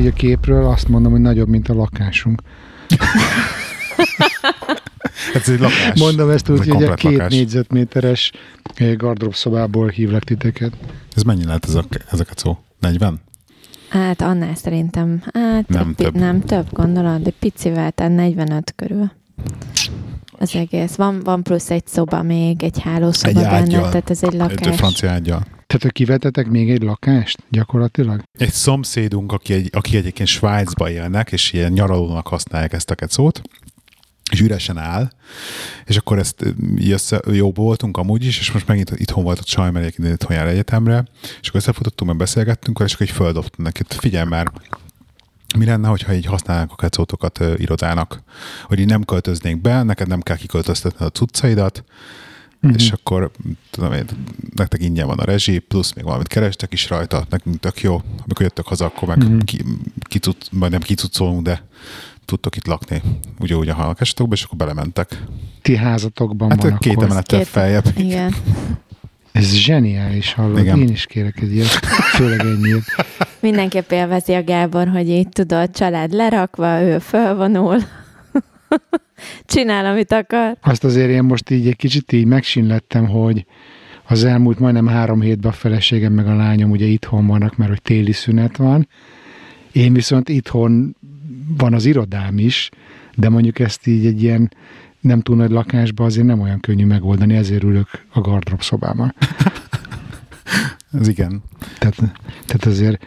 így a képről azt mondom, hogy nagyobb, mint a lakásunk. Ez egy lakás. Mondom ezt Ez úgy, egy hogy a komplet két lakás. négyzetméteres eh, gardrób szobából hívlak titeket. Ez mennyi lehet ez a, ezeket szó? 40? Hát annál szerintem, hát Nem egy pi- több. nem több gondolod, de picivel, tehát 45 körül. Az egész. Van, van plusz egy szoba még, egy hálószoba Egy benne, ágyal. tehát ez egy Egy lakás. francia ágyal. Tehát, hogy kivetetek még egy lakást gyakorlatilag? Egy szomszédunk, aki, egy, aki egyébként Svájcba élnek, és ilyen nyaralónak használják ezt a kecót, és üresen áll, és akkor ezt össze, jó voltunk amúgy is, és most megint itthon volt a csaj, mert egyébként itthon jár egyetemre, és akkor összefutottunk, meg beszélgettünk, és akkor így földobtam neki, figyelj már, mi lenne, hogyha így használnánk a kecótokat ö, irodának, hogy így nem költöznénk be, neked nem kell kiköltöztetni a cuccaidat, Mhm. és akkor tudom én, nektek ingyen van a rezsi, plusz még valamit kerestek is rajta, nekünk tök jó. Amikor jöttök haza, akkor meg Mhm. ki, kicuc, majd nem kicucolunk, de tudtok itt lakni ugyanúgy a halakásatokba, és akkor belementek. Ti házatokban Hát van két akkor. emelettel Két- feljebb. Igen. Ez zseniális, hallod? Igen. Én is kérek egy ilyet, főleg ennyit. Mindenképp élvezi a Gábor, hogy így tudod, család lerakva, ő fölvonul, csinál, amit akar. Azt azért én most így egy kicsit így megsinlettem, hogy az elmúlt majdnem három hétben a feleségem meg a lányom ugye itthon vannak, mert hogy téli szünet van. Én viszont itthon van az irodám is, de mondjuk ezt így egy ilyen nem túl nagy lakásban azért nem olyan könnyű megoldani, ezért ülök a gardrób szobában. Ez igen. Tehát, tehát azért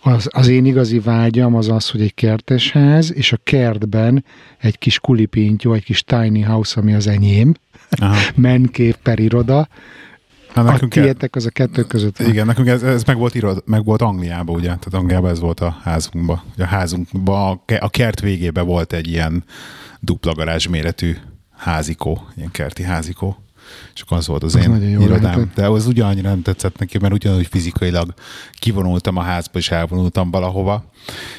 az, az én igazi vágyam az az, hogy egy kertes ház, és a kertben egy kis kulipintyó, egy kis tiny house, ami az enyém, Aha. menkép per iroda, Hát a nekünk el, tietek az a kettő között van. igen, nekünk ez, ez meg, volt irod, meg volt Angliában, ugye? Tehát Angliában ez volt a házunkban. A házunkban, a ke- a kert végében volt egy ilyen dupla garázs méretű házikó, ilyen kerti házikó. És akkor az volt az, Az én nagyon jó irodám. lehetett. De az ugyanannyira nem tetszett neki, mert ugyanúgy fizikailag kivonultam a házba, és elvonultam valahova,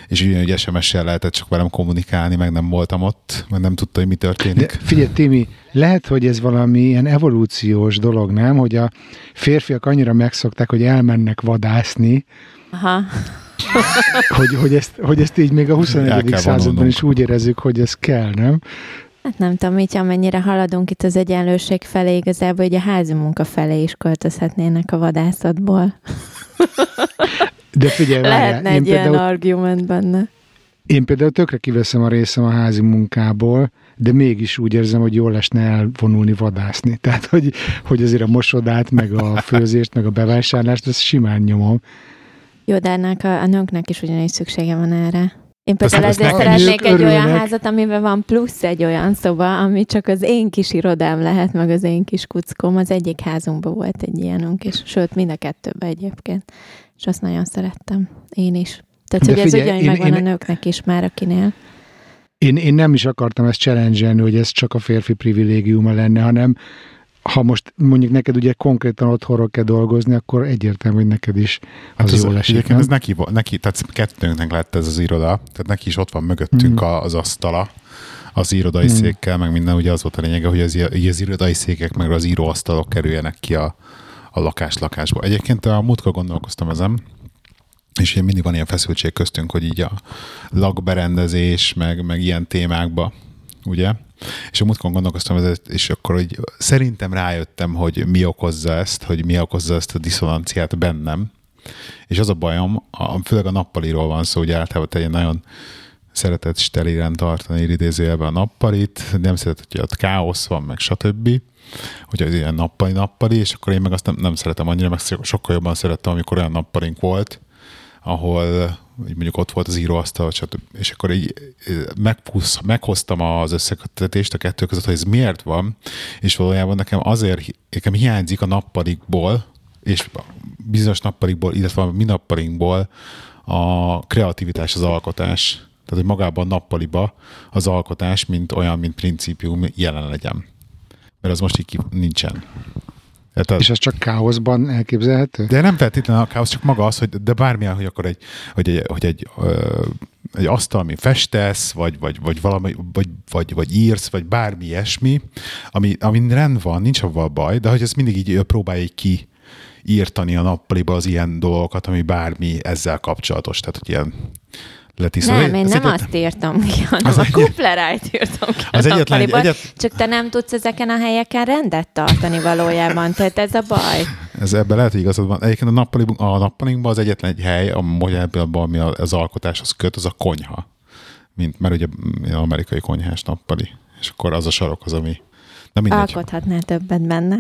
és ugyanúgy SMS-sel lehetett csak velem kommunikálni, meg nem voltam ott, meg nem tudta, hogy mi De történik. figyelj, Timi, lehet, hogy ez valami ilyen evolúciós dolog, nem? Hogy a férfiak annyira megszokták, hogy elmennek vadászni, Aha. hogy, hogy, ezt, hogy ezt így még a El 21. kell században is úgy érezzük, hogy ez kell, nem? Hát nem tudom, így amennyire haladunk itt az egyenlőség felé, igazából hogy a házi munka felé is költözhetnének a vadászatból. De figyelj, Lehetne egy ilyen például, argument benne. én például tökre kiveszem a részem a házi munkából, de mégis úgy érzem, hogy jól esne elvonulni vadászni. Tehát, hogy, hogy azért a mosodát, meg a főzést, meg a bevásárlást, ezt simán nyomom. Jó, de ennek a, a nőknek is ugyanis szüksége van erre. Én például ezt ezért szeretnék egy olyan házat, amiben van plusz egy olyan szoba, ami csak az én kis irodám lehet, meg az én kis kuckóm. Az egyik házunkban volt egy ilyenünk, és sőt, mind a kettőben egyébként. És azt nagyon szerettem. Én is. Tehát, De hogy ez figyelj, ugyanúgy én- megvan én- a nőknek is már, akinél. Én, én nem is akartam ezt challenge hogy ez csak a férfi privilégiuma lenne, hanem ha most mondjuk neked ugye konkrétan otthonról kell dolgozni, akkor egyértelmű, hogy neked is az, Hát jól esik. egyébként ez neki, neki, tehát kettőnknek lett ez az iroda, tehát neki is ott van mögöttünk a, az asztala, az irodai Mhm. székkel, meg minden, ugye az volt a lényege, hogy az, az irodai székek, meg az íróasztalok kerüljenek ki a, a lakás-lakásba. Egyébként a múltkor gondolkoztam ezen, és ugye mindig van ilyen feszültség köztünk, hogy így a lakberendezés, meg, meg ilyen témákba, ugye? És a múltkor gondolkoztam ezen, és akkor hogy szerintem rájöttem, hogy mi okozza ezt, hogy mi okozza ezt a diszonanciát bennem. És az a bajom, a, főleg a nappaliról van szó, hogy általában te nagyon szeretett sterilen tartani idézőjelben a nappalit, nem szeretett, hogy ott káosz van, meg stb. Hogy az ilyen nappali-nappali, és akkor én meg azt nem, nem szeretem annyira, meg sokkal jobban szerettem, amikor olyan nappalink volt, ahol mondjuk ott volt az íróasztal, és akkor így megpusz, meghoztam az összekötetést a kettő között, hogy ez miért van, és valójában nekem azért, nekem hiányzik a nappalikból, és bizonyos nappalikból, illetve a mi nappalinkból a kreativitás, az alkotás. Tehát, hogy magában nappaliba az alkotás, mint olyan, mint principium jelen legyen. Mert az most így nincsen. Tehát, És az csak káoszban elképzelhető? de nem feltétlenül a káosz, csak maga az, hogy de bármilyen, hogy akkor egy, hogy egy, hogy egy, ö, egy asztal, ami festesz, vagy, vagy, vagy valami, vagy, vagy, vagy írsz, vagy bármi ilyesmi, ami, ami rend van, nincs avval baj, de hogy ezt mindig így próbálj ki írtani a nappaliba az ilyen dolgokat, ami bármi ezzel kapcsolatos. Tehát, hogy ilyen letisztul. Nem, én nem egyet- azt írtam ki, hanem Az a egy- kuplerájt írtam ki Az egyetlen egy- egyet- Csak te nem tudsz ezeken a helyeken rendet tartani valójában, tehát ez a baj. Ez ebben lehet, hogy igazad van. Egyébként a, nappali, a nappalinkban az egyetlen egy hely, a modellben, ami az alkotáshoz köt, az a konyha. Mint, mert ugye mm, amerikai konyhás nappali. És akkor az a sarok az, ami... Na mindegy. Alkothatnál többet benne.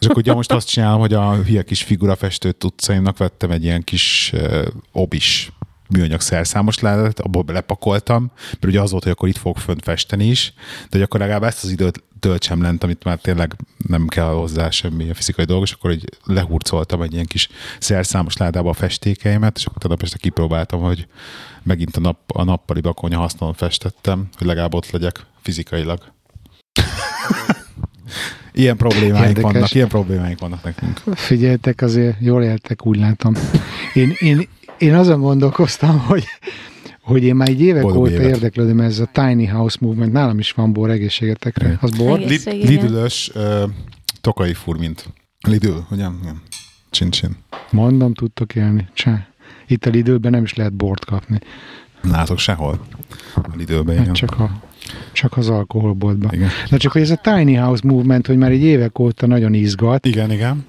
És akkor ugye most azt csinálom, hogy a hülye kis figurafestő tudcaimnak vettem egy ilyen kis uh, obis műanyag szerszámos ládát, abból belepakoltam, mert ugye az volt, hogy akkor itt fogok fönt festeni is, de hogy akkor legalább ezt az időt töltsem lent, amit már tényleg nem kell hozzá semmi a fizikai dolog, és akkor így lehurcoltam egy ilyen kis szerszámos ládába a festékeimet, és akkor tegnap este kipróbáltam, hogy megint a, nap, a nappali bakonya hasznon festettem, hogy legalább ott legyek fizikailag. Ilyen problémáink Érdekes. vannak, ilyen problémáink vannak nekünk. Figyeltek, azért jól éltek, úgy látom. Én, én, én azon gondolkoztam, hogy, hogy én már egy évek Boldog óta évet. érdeklődöm ez a Tiny House Movement. Nálam is van bor egészségetekre. Az bor? Lidülös uh, tokai furmint. Lidül, ugye? Igen. Csin-csin. Mondom, tudtok élni. Csá. Itt a Lidlben nem is lehet bort kapni. Nálatok sehol. A Lidőben, Hát igen. csak, a, csak az alkoholboltban. Igen. Na csak, hogy ez a Tiny House Movement, hogy már egy évek óta nagyon izgat, igen, igen.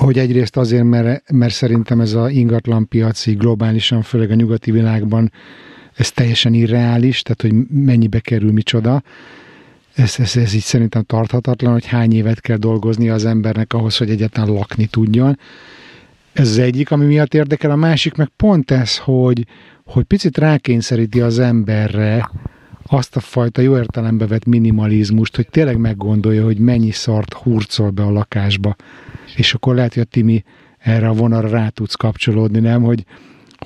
Hogy egyrészt azért, mert, mert szerintem ez a ingatlan piaci globálisan, főleg a nyugati világban ez teljesen irreális, tehát hogy mennyibe kerül micsoda. Ez, ez, ez így szerintem tarthatatlan, hogy hány évet kell dolgoznia az embernek ahhoz, hogy egyáltalán lakni tudjon. Ez az egyik, ami miatt érdekel, a másik meg pont ez, hogy, hogy picit rákényszeríti az emberre azt a fajta jó értelembe vett minimalizmust, hogy tényleg meggondolja, hogy mennyi szart hurcol be a lakásba. És akkor lehet, hogy a Timi erre a vonalra rá tudsz kapcsolódni, nem? Hogy,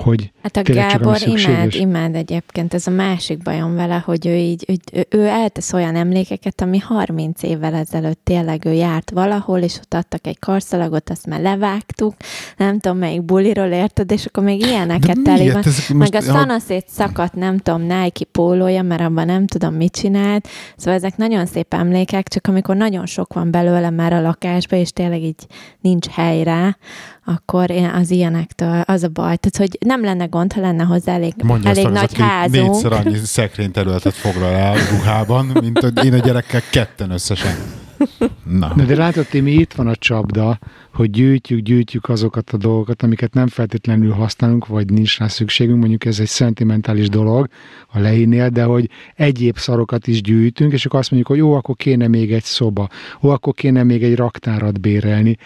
hogy Hát a Tényleg csak Gábor imád, imád egyébként, ez a másik bajom vele, hogy ő így, ő- ő eltesz olyan emlékeket, ami 30 évvel ezelőtt tényleg ő járt valahol, és ott adtak egy karszalagot, azt már levágtuk, nem tudom melyik buliról érted, és akkor még ilyeneket De teli miért? van. Ez Meg a most- ha- szanaszét szakadt, nem tudom, Nike pólója, mert abban nem tudom, mit csinált. Szóval ezek nagyon szép emlékek, csak amikor nagyon sok van belőle már a lakásban, és tényleg így nincs hely rá, akkor én az ilyenektől az a baj. Tehát, hogy nem lenne gond, ha lenne hozzá elég, Mondja elég azt, nagy házunk. négyszer annyi szekrényterületet foglal el ruhában, mint hogy én a gyerekkel ketten összesen. Na, Na de látod, Timi, itt van a csapda, hogy gyűjtjük, gyűjtjük azokat a dolgokat, amiket nem feltétlenül használunk, vagy nincs rá szükségünk, mondjuk ez egy szentimentális dolog a lehinél, de hogy egyéb szarokat is gyűjtünk, és akkor azt mondjuk, hogy jó, akkor kéne még egy szoba, ó, akkor kéne még egy raktárat bérelni,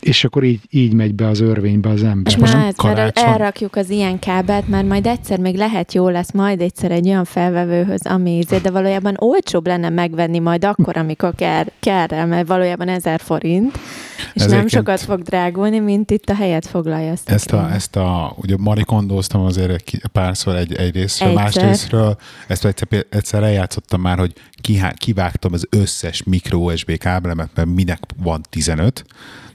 és akkor így, így megy be az örvénybe az ember. És most Na, nem ez, mert karácsony? elrakjuk az ilyen kábelt, mert majd egyszer még lehet jó lesz, majd egyszer egy olyan felvevőhöz, ami ízé, de valójában olcsóbb lenne megvenni majd akkor, amikor kell, kell mert valójában ezer forint, és Ez nem sokat fog drágulni, mint itt a helyet foglalja ezt. ezt a, ezt a ugye marikondóztam azért párszor egy, egy részről, Egyszer. más részről, ezt egyszer, egyszer eljátszottam már, hogy kihá, kivágtam az összes mikro USB kábelemet, mert minek van 15,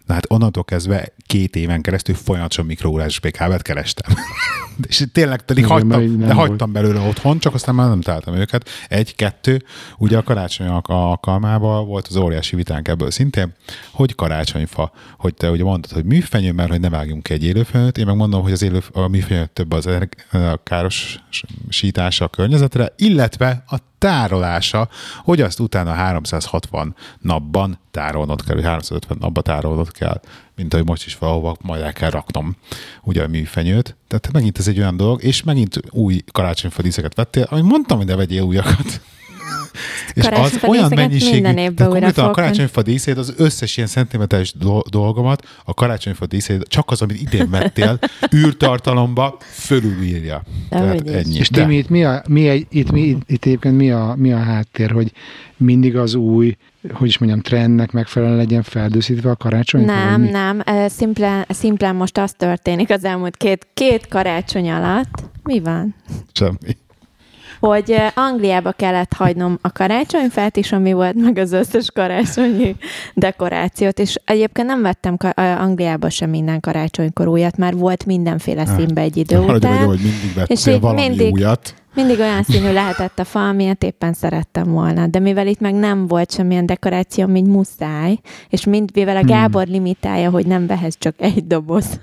Na hát onnantól kezdve két éven keresztül folyamatosan mikro USB kábelt kerestem. És tényleg pedig Igen, hagytam, de volt. hagytam belőle otthon, csak aztán már nem találtam őket. Egy, kettő, ugye a karácsony alk- alkalmával volt az óriási vitánk ebből szintén, hogy karácsonyfa, hogy te ugye mondtad, hogy műfenyő, mert hogy ne vágjunk ki egy élőfenyőt, én meg mondom, hogy az élő, a műfenyő több az a károsítása a környezetre, illetve a tárolása, hogy azt utána 360 napban tárolnod kell, vagy 350 napban tárolnod kell, mint ahogy most is valahova majd el kell raknom ugye a műfenyőt. Tehát megint ez egy olyan dolog, és megint új karácsonyfa díszeket vettél, amit mondtam, hogy ne vegyél újakat. És az olyan mennyiségű, tehát a karácsonyfa díszét, az összes ilyen szentimentális do- dolgomat, a karácsonyfa díszét, csak az, amit idén vettél, űrtartalomba fölülírja. De Tehát ennyi. És Timi, itt, mi a, mi egy, itt, mi, itt egyébként mi a, mi a háttér, hogy mindig az új, hogy is mondjam, trendnek megfelelően legyen feldőszítve a karácsony? Nem, nem, szimplán, szimplán most az történik az elmúlt két, két karácsony alatt. Mi van? Semmi. Hogy Angliába kellett hagynom a karácsonyfát is, ami volt, meg az összes karácsonyi dekorációt, és egyébként nem vettem Angliába sem minden karácsonykor újat, már volt mindenféle színbe egy idő Maradj után. hogy mindig És vettél így valami mindig- újat. Mindig olyan színű lehetett a fa, amilyet éppen szerettem volna. De mivel itt meg nem volt semmilyen dekoráció, mint muszáj, és mind, mivel a Hmm. Gábor limitálja, hogy nem vehez csak egy doboz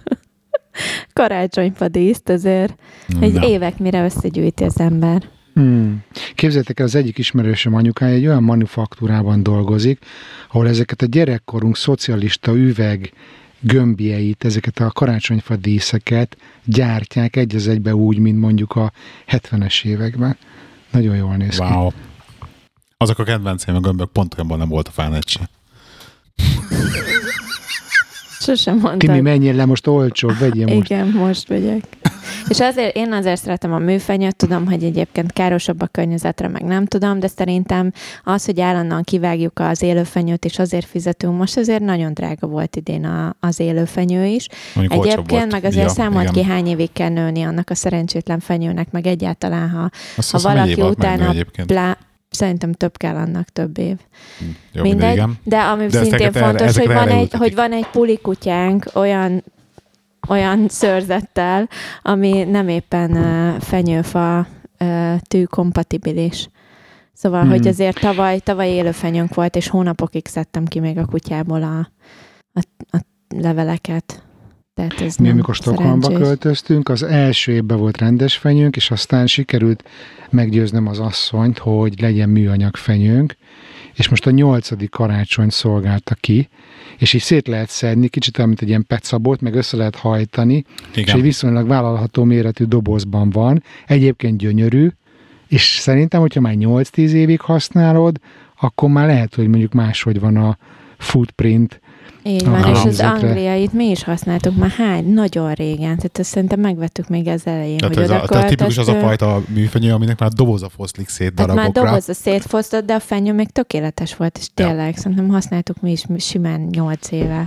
karácsonyfa díszt, azért egy évek mire összegyűjti az ember. Hmm. Képzeljétek el, az egyik ismerősöm anyukája egy olyan manufaktúrában dolgozik, ahol ezeket a gyerekkorunk szocialista üveg gömbjeit, ezeket a karácsonyfa díszeket gyártják egy az egybe úgy, mint mondjuk a 70-es években. Nagyon jól néz ki. Wow. Azok a kedvenceim a gömbök pont olyanban nem volt a fánet se. Sosem mondtad. Timi, menjél le, most olcsóbb, vegyél most. Igen, most vagyok. És azért, én azért szeretem a műfenyőt, tudom, hogy egyébként károsabb a környezetre, meg nem tudom, de szerintem az, hogy állandóan kivágjuk az élőfenyőt, és azért fizetünk, most azért nagyon drága volt idén a, az élőfenyő is. Mondjuk Egyébként volt. meg azért Ja, számolt igen. ki, hány évig kell nőni annak a szerencsétlen fenyőnek, meg egyáltalán, ha, Azt ha valaki utána plá, Szerintem több kell annak több év. Jó, Mindegy, mindegy. de ami De szintén erre- fontos, hogy van, egy, hogy van egy pulikutyánk olyan, olyan szőrzettel, ami nem éppen uh, fenyőfa uh, tű kompatibilis. Szóval, Hmm. hogy azért tavaly, tavaly élő fenyőnk volt, és hónapokig szedtem ki még a kutyából a, a, a leveleket. Tehát ez Mi, nem amikor Stockholmba szerencsés. költöztünk, az első évben volt rendes fenyőnk, és aztán sikerült meggyőznöm az asszonyt, hogy legyen műanyag fenyőnk, és most a nyolcadik karácsony szolgálta ki, és így szét lehet szedni, kicsit olyan, mint egy ilyen petszabot, meg össze lehet hajtani, és egy Igen. viszonylag vállalható méretű dobozban van, egyébként gyönyörű, és szerintem, hogyha már 8-10 évig használod, akkor már lehet, hogy mondjuk máshogy van a footprint, Így van, és az angliait mi is használtuk már hány, nagyon régen. Tehát ezt szerintem megvettük még az elején, Tehát hogy ez oda a, tehát tipikus az a fajta műfenyő, aminek már doboza foszlik szét Hát már darabokra. dobozza szétfosztott, de a fenyő még tökéletes volt, és tényleg szerintem használtuk mi is simán 8 éve.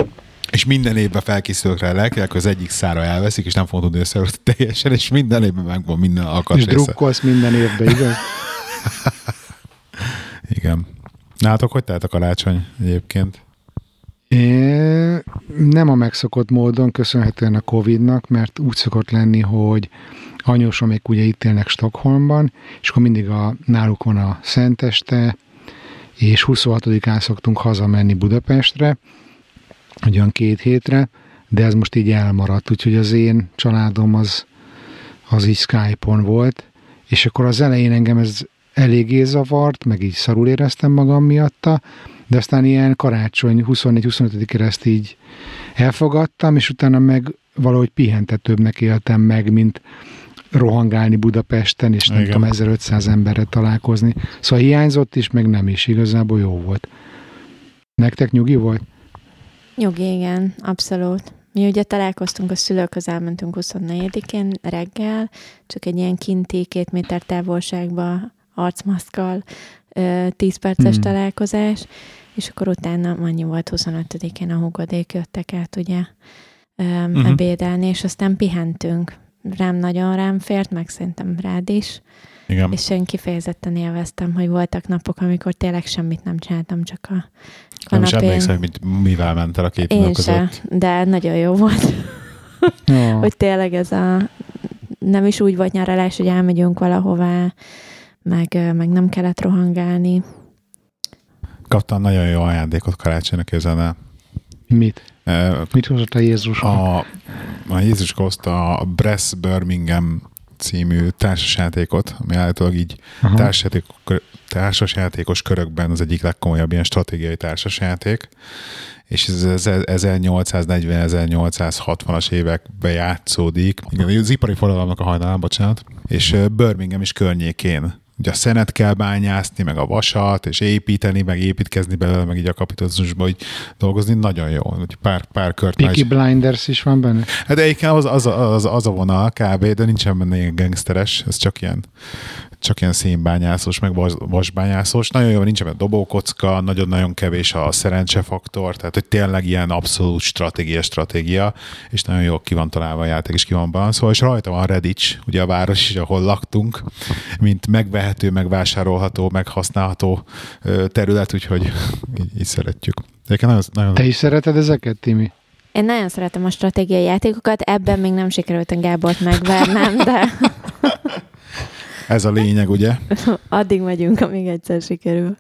És minden évben felkészülök rá lelkileg, hogy az egyik szára elveszik, és nem fogom tudni összerakni teljesen, és minden évben megvan minden és alkatrésze. drukkolsz minden évben, igaz? Igen. Nálatok hogy telt a karácsony egyébként? É, nem a megszokott módon, köszönhetően a Covid-nak, mert úgy szokott lenni, hogy anyósomék ugye itt élnek Stockholmban, és akkor mindig a, náluk van a Szenteste, és 26-án szoktunk hazamenni Budapestre, egy olyan két hétre, de ez most így elmaradt, úgyhogy az én családom az, az így Skype-on volt, és akkor az elején engem ez eléggé zavart, meg így szarul éreztem magam miatta, de aztán ilyen karácsony 24-25-ére ezt így elfogadtam, és utána meg valahogy pihentetőbbnek éltem meg, mint rohangálni Budapesten, és nem Igen. tudom, 1500 emberre találkozni. Szóval hiányzott is, meg nem is. Igazából jó volt. Nektek nyugi volt? Nyugi, igen, abszolút. Mi ugye találkoztunk a szülőköz, elmentünk 24-én reggel, csak egy ilyen kinti két méter távolságba arcmaszkkal, ö, 10 perces Hmm. találkozás, és akkor utána annyi volt 25-én a húgodék jöttek át, ugye, uh-huh. Ebédelni, és aztán pihentünk. Rám nagyon rám fért, meg szerintem rád is, Igen. és én kifejezetten élveztem, hogy voltak napok, amikor tényleg semmit nem csináltam, csak a nem is kanapén. emlékszem, hogy mivel ment el a két Én se, között. de nagyon jó volt, Ja. hogy tényleg ez a nem is úgy volt nyaralás, hogy elmegyünk valahová, meg, meg nem kellett rohangálni. Kaptam nagyon jó ajándékot karácsonyra képzelni. el. Mit? Eh, Mit hozott a Jézus? A, a Jézus hozta a Bress Birmingham című társasjátékot, ami állítólag így társasjátékos, társasjátékos körökben az egyik legkomolyabb ilyen stratégiai társasjáték, és ez az 1840-1860-as években játszódik. Igen, az ipari forradalomnak a hajnalán, bocsánat, és Birmingham is környékén. Ugye a szenet kell bányászni, meg a vasat, és építeni, meg építkezni belőle, meg így a kapitalizmusban, hogy dolgozni nagyon jó. Úgy pár, pár kört Peaky is- Blinders is van benne? Hát egyébként az, az, az, az a vonal kb, de nincsen benne ilyen gangsteres, ez csak ilyen, csak ilyen szénbányászós, meg vas, vasbányászós. Nagyon jó, nincsen benne dobókocka, nagyon-nagyon kevés a szerencsefaktor, tehát hogy tényleg ilyen abszolút stratégia, stratégia, és nagyon jól ki van találva a játék, és ki van balanszolva, és rajta van Redics, ugye a város is, ahol laktunk, mint megvehető, megvásárolható, meghasználható terület, úgyhogy így, így szeretjük. Nagyon, nagyon, Te is szereted ezeket, Timi? Én nagyon szeretem a stratégiai játékokat, ebben még nem sikerült a Gábort megvernem, de Ez a lényeg, ugye? Addig megyünk, amíg egyszer sikerül.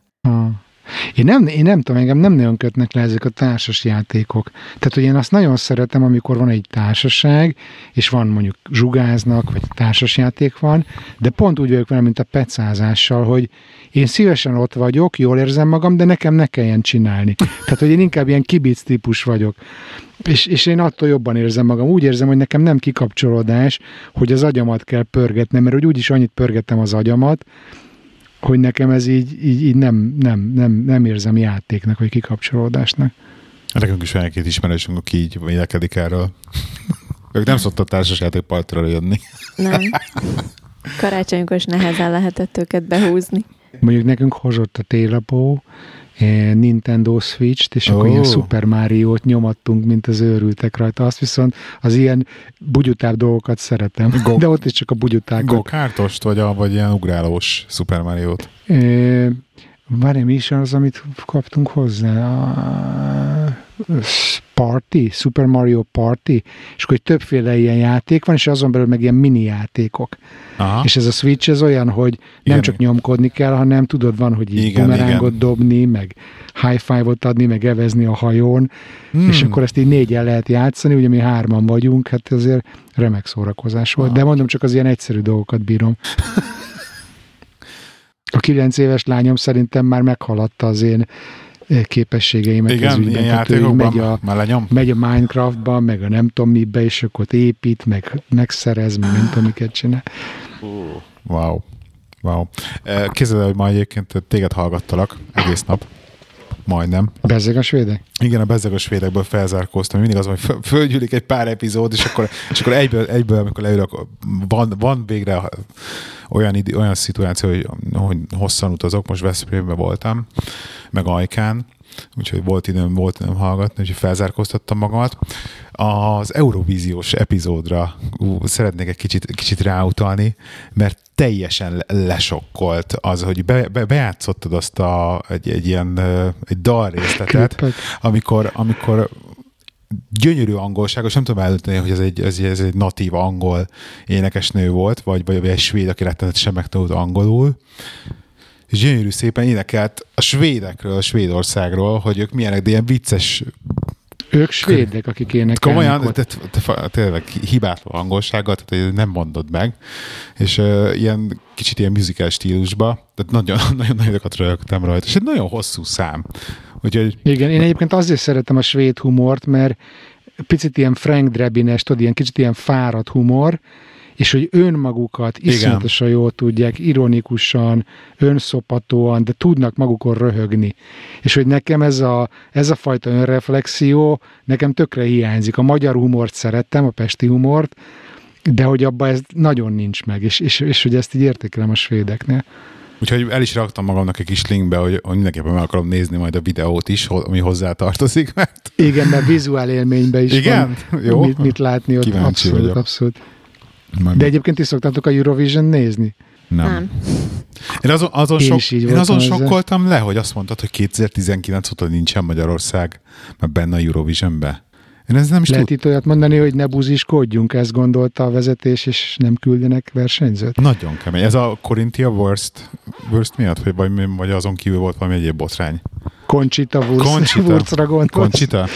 Én nem, én nem tudom, engem nem nagyon kötnek le ezek a társas játékok. Tehát, hogy én azt nagyon szeretem, amikor van egy társaság, és van mondjuk zsugáznak, vagy társas játék van, de pont úgy vagyok vele, mint a pecázással, hogy én szívesen ott vagyok, jól érzem magam, de nekem ne kelljen csinálni. Tehát, hogy én inkább ilyen kibic típus vagyok. És, és én attól jobban érzem magam. Úgy érzem, hogy nekem nem kikapcsolódás, hogy az agyamat kell pörgetnem, mert úgyis annyit pörgettem az agyamat, hogy nekem ez így, így, így nem, nem, nem, nem érzem játéknak, vagy kikapcsolódásnak. Nekünk is van egy-két ismerősünk, aki így vélekedik erről. ők nem szoktak társasjáték partra jönni. Nem. Karácsonykor is nehezen lehetett őket behúzni. Mondjuk nekünk hozott a télapó, Nintendo Switch-t, és akkor Ó. ilyen Super Mario-t nyomattunk, mint az őrültek rajta. Azt viszont az ilyen bugyutább dolgokat szeretem. Go- De ott is csak a bugyutákat. Go-kártost, vagy, a, vagy ilyen ugrálós Super Mario-t? Eh, Várj, mi is az, amit kaptunk hozzá? A Party, Super Mario Party, és akkor hogy többféle ilyen játék van, és azon belül meg ilyen mini játékok. Aha. És ez a Switch ez olyan, hogy nem Igen. csak nyomkodni kell, hanem tudod, van, hogy így Igen, bumerángot igen. dobni, meg high five-ot adni, meg evezni a hajón, Hmm. és akkor ezt így négyen lehet játszani, ugye mi hárman vagyunk, hát azért remek szórakozás volt. De mondom, csak az ilyen egyszerű dolgokat bírom. A kilenc éves lányom szerintem már meghaladta az én képességeimet. Igen, ügyben. ilyen Tehát ő megy a, megy a Minecraftba, meg a nem tudom mibe, és akkor ott épít, meg megszerez, meg nem tudom miket csinál. Wow. Wow. Képzeld el, hogy ma egyébként téged hallgattalak egész nap. Majdnem. Bezzeg a svédek? Igen, a bezzegos svédekből felzárkóztam. Mindig az, hogy föl- fölgyűlik egy pár epizód, és akkor, és akkor egyből, egyből, amikor leülök, van, van végre olyan, idő, olyan szituáció, hogy, hogy hosszan utazok, most Veszprémben voltam, meg Ajkán, úgyhogy volt időm, volt időm hallgatni, úgyhogy felzárkóztattam magamat. Az Eurovíziós epizódra ú, szeretnék egy kicsit, kicsit ráutalni, mert teljesen le- lesokkolt az, hogy be, be, bejátszottad azt a, egy, egy ilyen egy dalrészletet, Klippet. amikor, amikor gyönyörű angolságos, nem tudom eldönteni, hogy ez egy, ez, ez egy natív angol énekesnő volt, vagy, vagy egy svéd, aki rettenetesen megtanult angolul, és gyönyörű szépen énekelt a svédekről, a Svédországról, hogy ők milyenek, de ilyen vicces, Ők svédek, akik énekelnek komolyan, ott. te, te, te, tényleg hibátlan angolsággal, tehát nem mondod meg, és uh, ilyen kicsit ilyen musical stílusba, tehát nagyon, nagyon nagyokat rögtem rajta, és egy nagyon hosszú szám. Úgyhogy Igen, én egyébként azért szeretem a svéd humort, mert picit ilyen Frank Drebines, tudod, ilyen kicsit ilyen fáradt humor, és hogy önmagukat iszonyatosan jól tudják, ironikusan, önszopatóan, de tudnak magukon röhögni. És hogy nekem ez a, ez a fajta önreflexió nekem tökre hiányzik. A magyar humort szerettem, a pesti humort, de hogy abban ez nagyon nincs meg, és, és, és hogy ezt így értékelem a svédeknél. Úgyhogy el is raktam magamnak egy kis linkbe, hogy, hogy mindenképpen meg akarom nézni majd a videót is, ami hozzá tartozik, mert Igen, mert vizuál élményben is Igen? van Jó. Mit, mit látni ott. Kíváncsi abszolút, vagyok. abszolút. Majd De egyébként is szoktátok a Eurovision nézni? nem. Nem. Én azon, azon, Én sok, én voltam azon sokkoltam le, hogy azt mondtad, hogy 2019 óta nincsen Magyarország már benne a Eurovisionbe. Én ez nem is Lehet tudtam. itt olyat mondani, hogy ne buziskodjunk, ezt gondolta a vezetés, és nem küldenek versenyzőt? Nagyon kemény. Ez a Corinthia Worst, worst miatt? Vagy, vagy, vagy azon kívül volt valami egyéb botrány? Conchita Wurst, Conchita. Wurstra gondolsz? Conchita?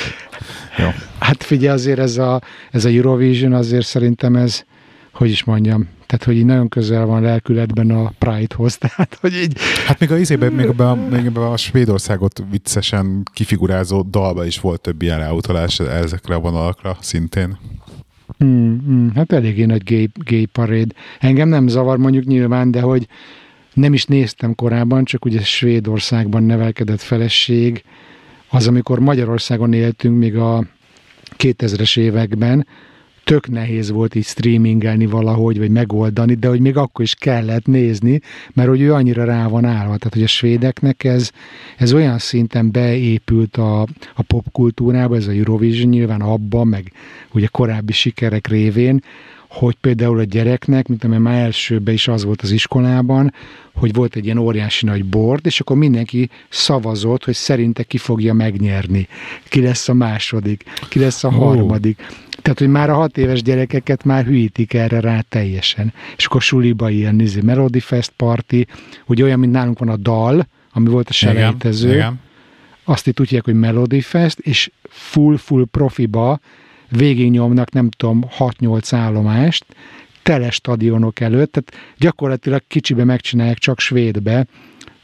Jó. Hát figyelj, azért ez a, ez a Eurovision, azért szerintem ez, hogy is mondjam, tehát hogy így nagyon közel van lelkületben a Pride-hoz, tehát hogy így Hát még a izében, még ebben a, még ebben a Svédországot viccesen kifigurázó dalba is volt több ilyen ráutalás ezekre a vonalakra szintén. Mm, mm, hát eléggé nagy gay, gay paréd. Engem nem zavar mondjuk nyilván, de hogy nem is néztem korábban, csak ugye Svédországban nevelkedett feleség, az, amikor Magyarországon éltünk még a 2000-es években, tök nehéz volt így streamingelni valahogy, vagy megoldani, de hogy még akkor is kellett nézni, mert hogy ő annyira rá van állva. Tehát, hogy a svédeknek ez, ez olyan szinten beépült a, a popkultúrába, ez a Eurovision nyilván abban, meg ugye korábbi sikerek révén, hogy például a gyereknek, mint amely már elsőben is az volt az iskolában, hogy volt egy ilyen óriási nagy bord, és akkor mindenki szavazott, hogy szerinte ki fogja megnyerni. Ki lesz a második, ki lesz a harmadik. Tehát, hogy már a hat éves gyerekeket már hűítik erre rá teljesen. És akkor suliba ilyen izé, Melody Fest Party, hogy olyan, mint nálunk van a dal, ami volt a selejtező. Igen, igen. Azt itt úgy hívják, hogy Melody Fest, és full-full profiba végignyomnak, nem tudom, 6-8 állomást, tele stadionok előtt, tehát gyakorlatilag kicsibe megcsinálják csak svédbe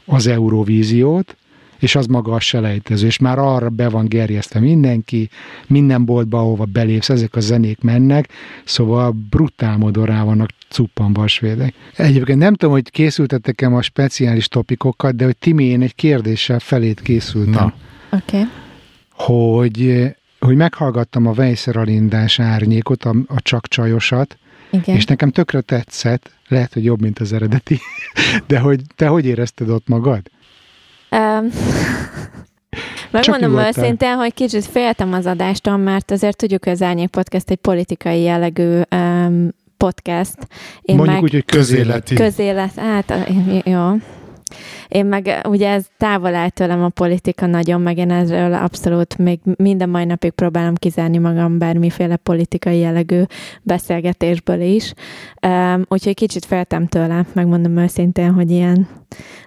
az Eurovíziót, és az maga a selejtező, és már arra be van gerjesztve mindenki, minden boltba, ahova belépsz, ezek a zenék mennek, szóval brutál módon rá vannak cuppanva a svédek. Egyébként nem tudom, hogy készültettek-e a speciális topikokat, de hogy Timi, én egy kérdéssel felét készültem. Oké. Okay. Hogy, hogy meghallgattam a Weiser Alindás árnyékot, a, a csak csajosat, Igen. és nekem tökre tetszett, lehet, hogy jobb, mint az eredeti, de hogy te hogy érezted ott magad? Um, megmondom őszintén, hogy kicsit féltem az adástól, mert azért tudjuk, hogy az Árnyék Podcast egy politikai jellegű um, podcast. Én Mondjuk meg úgy, hogy közéleti. közélet, hát jó. Én meg ugye ez távol áll tőlem a politika nagyon, meg én ezről abszolút még minden mai napig próbálom kizárni magam bármiféle politikai jellegű beszélgetésből is. Um, úgyhogy kicsit féltem tőle, megmondom őszintén, hogy ilyen.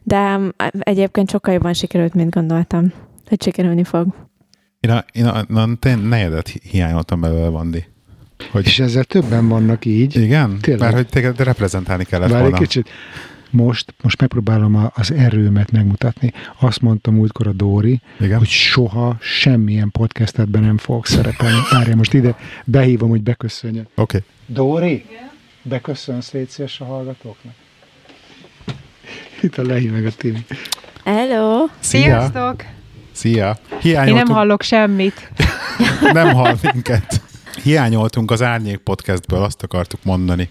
De egyébként sokkal jobban sikerült, mint gondoltam, hogy sikerülni fog. Én a, én a, na, te nejedet hi- hiányoltam belőle, Vandi. Hogy, És ezzel többen vannak így. igen? Tényleg. Mert hogy téged reprezentálni kellett egy volna. kicsit. Most, most megpróbálom az erőmet megmutatni. Azt mondtam múltkor a Dóri, Igen? hogy soha semmilyen podcastedben nem fogok szerepelni. Várjál, most ide behívom, hogy beköszönjön. Oké. Okay. Dóri, beköszönsz, légy szíves a hallgatóknak. Itt a lehív meg a Timi. Hello! Szia! Sziasztok! Szia! Én Hiányoltunk, nem hallok semmit. nem hall minket. Hiányoltunk az Árnyék podcastből, azt akartuk mondani,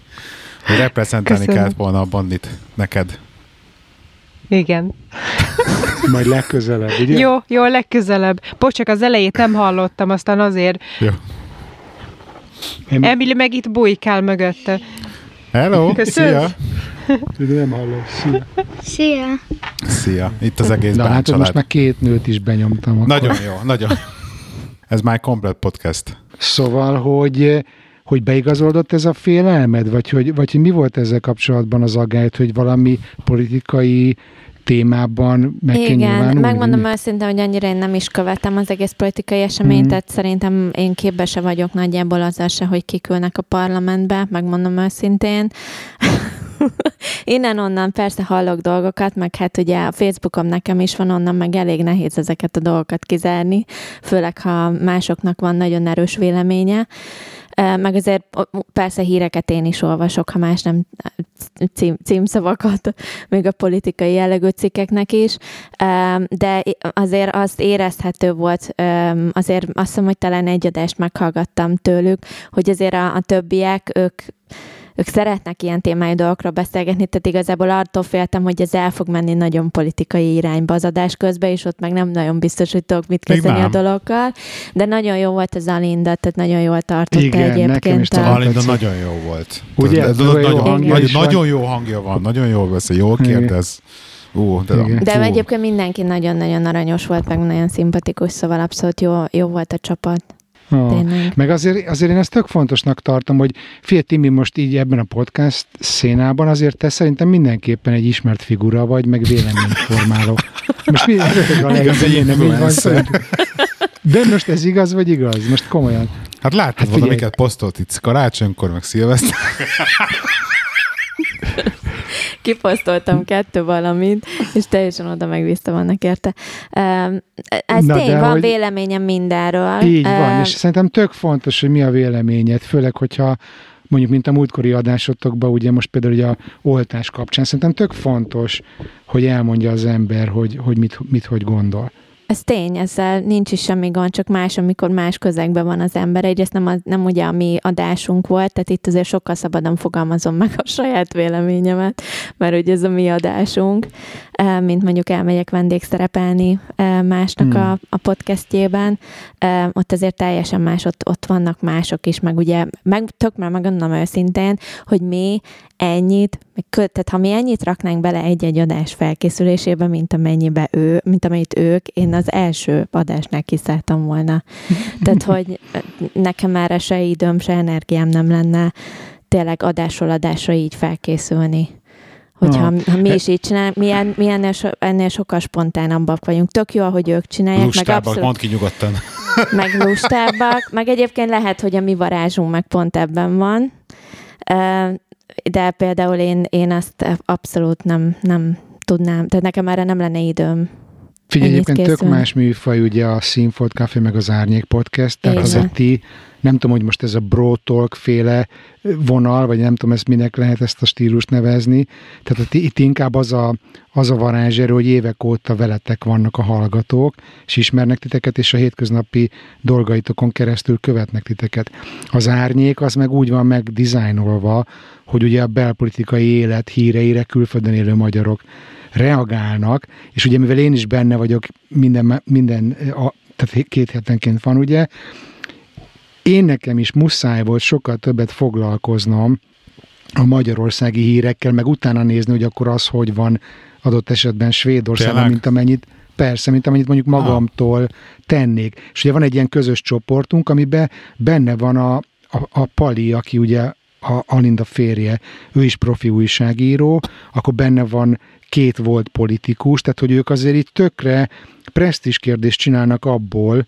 reprezentálni Köszönöm. kellett volna a bandit neked. Igen. Majd legközelebb, ugye? Jó, jó, legközelebb. Bocs, csak az elejét nem hallottam, aztán azért. Jó. Én Emily meg itt bujkál mögötte. Hello! Köszönöm. Szia! nem hallom. Szia. Szia! Szia! Itt az egész Na hát most már két nőt is benyomtam. Akkor. Nagyon jó, nagyon. Ez már egy komplet podcast. Szóval, hogy hogy beigazolódott ez a félelmed, vagy hogy, vagy hogy mi volt ezzel kapcsolatban az aggályt, hogy valami politikai témában meg Igen, megmondom őszintén, hogy annyira én nem is követem az egész politikai eseményt, Mhm. tehát szerintem én képbe se vagyok nagyjából azzal se, hogy kikülnek a parlamentbe, megmondom őszintén. Innen-onnan persze hallok dolgokat, meg hát ugye a Facebookom nekem is van, onnan meg elég nehéz ezeket a dolgokat kizárni, főleg ha másoknak van nagyon erős véleménye. Meg azért persze híreket én is olvasok, ha más nem cím, címszavakat, még a politikai jellegű cikkeknek is, de azért azt érezhető volt, azért azt hiszem, hogy talán egy adást meghallgattam tőlük, hogy azért a, a többiek, ők ők szeretnek ilyen témájú dolgokról beszélgetni, tehát igazából attól féltem, hogy ez el fog menni nagyon politikai irányba az adás közben, és ott meg nem nagyon biztos, hogy tudok mit kezdeni a dologgal, de nagyon jó volt az Alinda, tehát nagyon jól tartotta Igen, nekem egyébként. is a- Alinda nagyon jó volt. Ugye? Tudod, Nagyon jó hangja nagyon, is van. nagyon jó hangja van, nagyon jól beszél, jól Igen. kérdez. Ú, de, Igen. De egyébként mindenki nagyon-nagyon aranyos volt, meg nagyon szimpatikus, szóval abszolút jó, jó volt a csapat. Ah. Tényleg. Meg azért, azért én ezt tök fontosnak tartom, hogy fél Timi most így ebben a podcast szénában azért te szerintem mindenképpen egy ismert figura vagy, meg véleményformáló. Most mi a legjobb, nem így van influencer. szerintem. De most ez igaz, vagy igaz? Most komolyan. Hát láttad Hát hát figyelj. amiket posztolt itt karácsonykor, meg szilveszter. Kiposztoltam kettő valamit, és teljesen oda meg vissza vannak érte. Ez Na, tény, van hogy- véleményem mindenről. Így van, Öm, és szerintem tök fontos, hogy mi a véleményed, főleg, hogyha mondjuk, mint a múltkori adásotokban, ugye most például ugye a oltás kapcsán, szerintem tök fontos, hogy elmondja az ember, hogy, hogy mit, mit, hogy gondol. Ez tény, ezzel nincs is semmi gond, csak más, amikor más közegben van az ember. Egyrészt nem, az, nem ugye a mi adásunk volt, tehát itt azért sokkal szabadon fogalmazom meg a saját véleményemet, mert ugye ez a mi adásunk, mint mondjuk elmegyek vendégszerepelni másnak Hmm. a, a podcastjében, ott azért teljesen más, ott, ott vannak mások is, meg ugye, meg tök már megmondom őszintén, hogy mi ennyit, tehát ha mi ennyit raknánk bele egy-egy adás felkészülésébe, mint amennyibe ő, mint amennyit ők, én az első adásnál kiszálltam volna. Tehát, hogy nekem már se időm, se energiám nem lenne tényleg adásról adásra így felkészülni. Hogyha Ah. ha mi is így csinálunk, mi, en, mi ennél, so, ennél sokkal spontánabbak vagyunk. Tök jó, ahogy ők csinálják, meg Lustábbak, abszolút mondd ki nyugodtan. meg lustábbak, meg egyébként lehet, hogy a mi varázsunk meg pont ebben van. De például én, én azt abszolút nem, nem tudnám, tehát nekem erre nem lenne időm. Figyelj, Ennyit egyébként tök készülni. más műfaj, ugye a Színfolt Café meg az Árnyék Podcast, tehát Igen. azért ti, nem tudom, hogy most ez a Bro Talk féle vonal, vagy nem tudom, ezt minek lehet ezt a stílust nevezni, tehát itt, inkább az a, az a varázserő, hogy évek óta veletek vannak a hallgatók, és ismernek titeket, és a hétköznapi dolgaitokon keresztül követnek titeket. Az árnyék az meg úgy van meg dizájnolva, hogy ugye a belpolitikai élet híreire külföldön élő magyarok reagálnak, és ugye mivel én is benne vagyok, minden, minden a, tehát két hetenként van, ugye, én nekem is muszáj volt sokkal többet foglalkoznom a magyarországi hírekkel, meg utána nézni, hogy akkor az, hogy van adott esetben Svédországban, mint amennyit Persze, mint amennyit mondjuk magamtól tennék. És ugye van egy ilyen közös csoportunk, amiben benne van a, a, a Pali, aki ugye a Alinda férje, ő is profi újságíró, akkor benne van két volt politikus, tehát hogy ők azért itt tökre presztis kérdést csinálnak abból,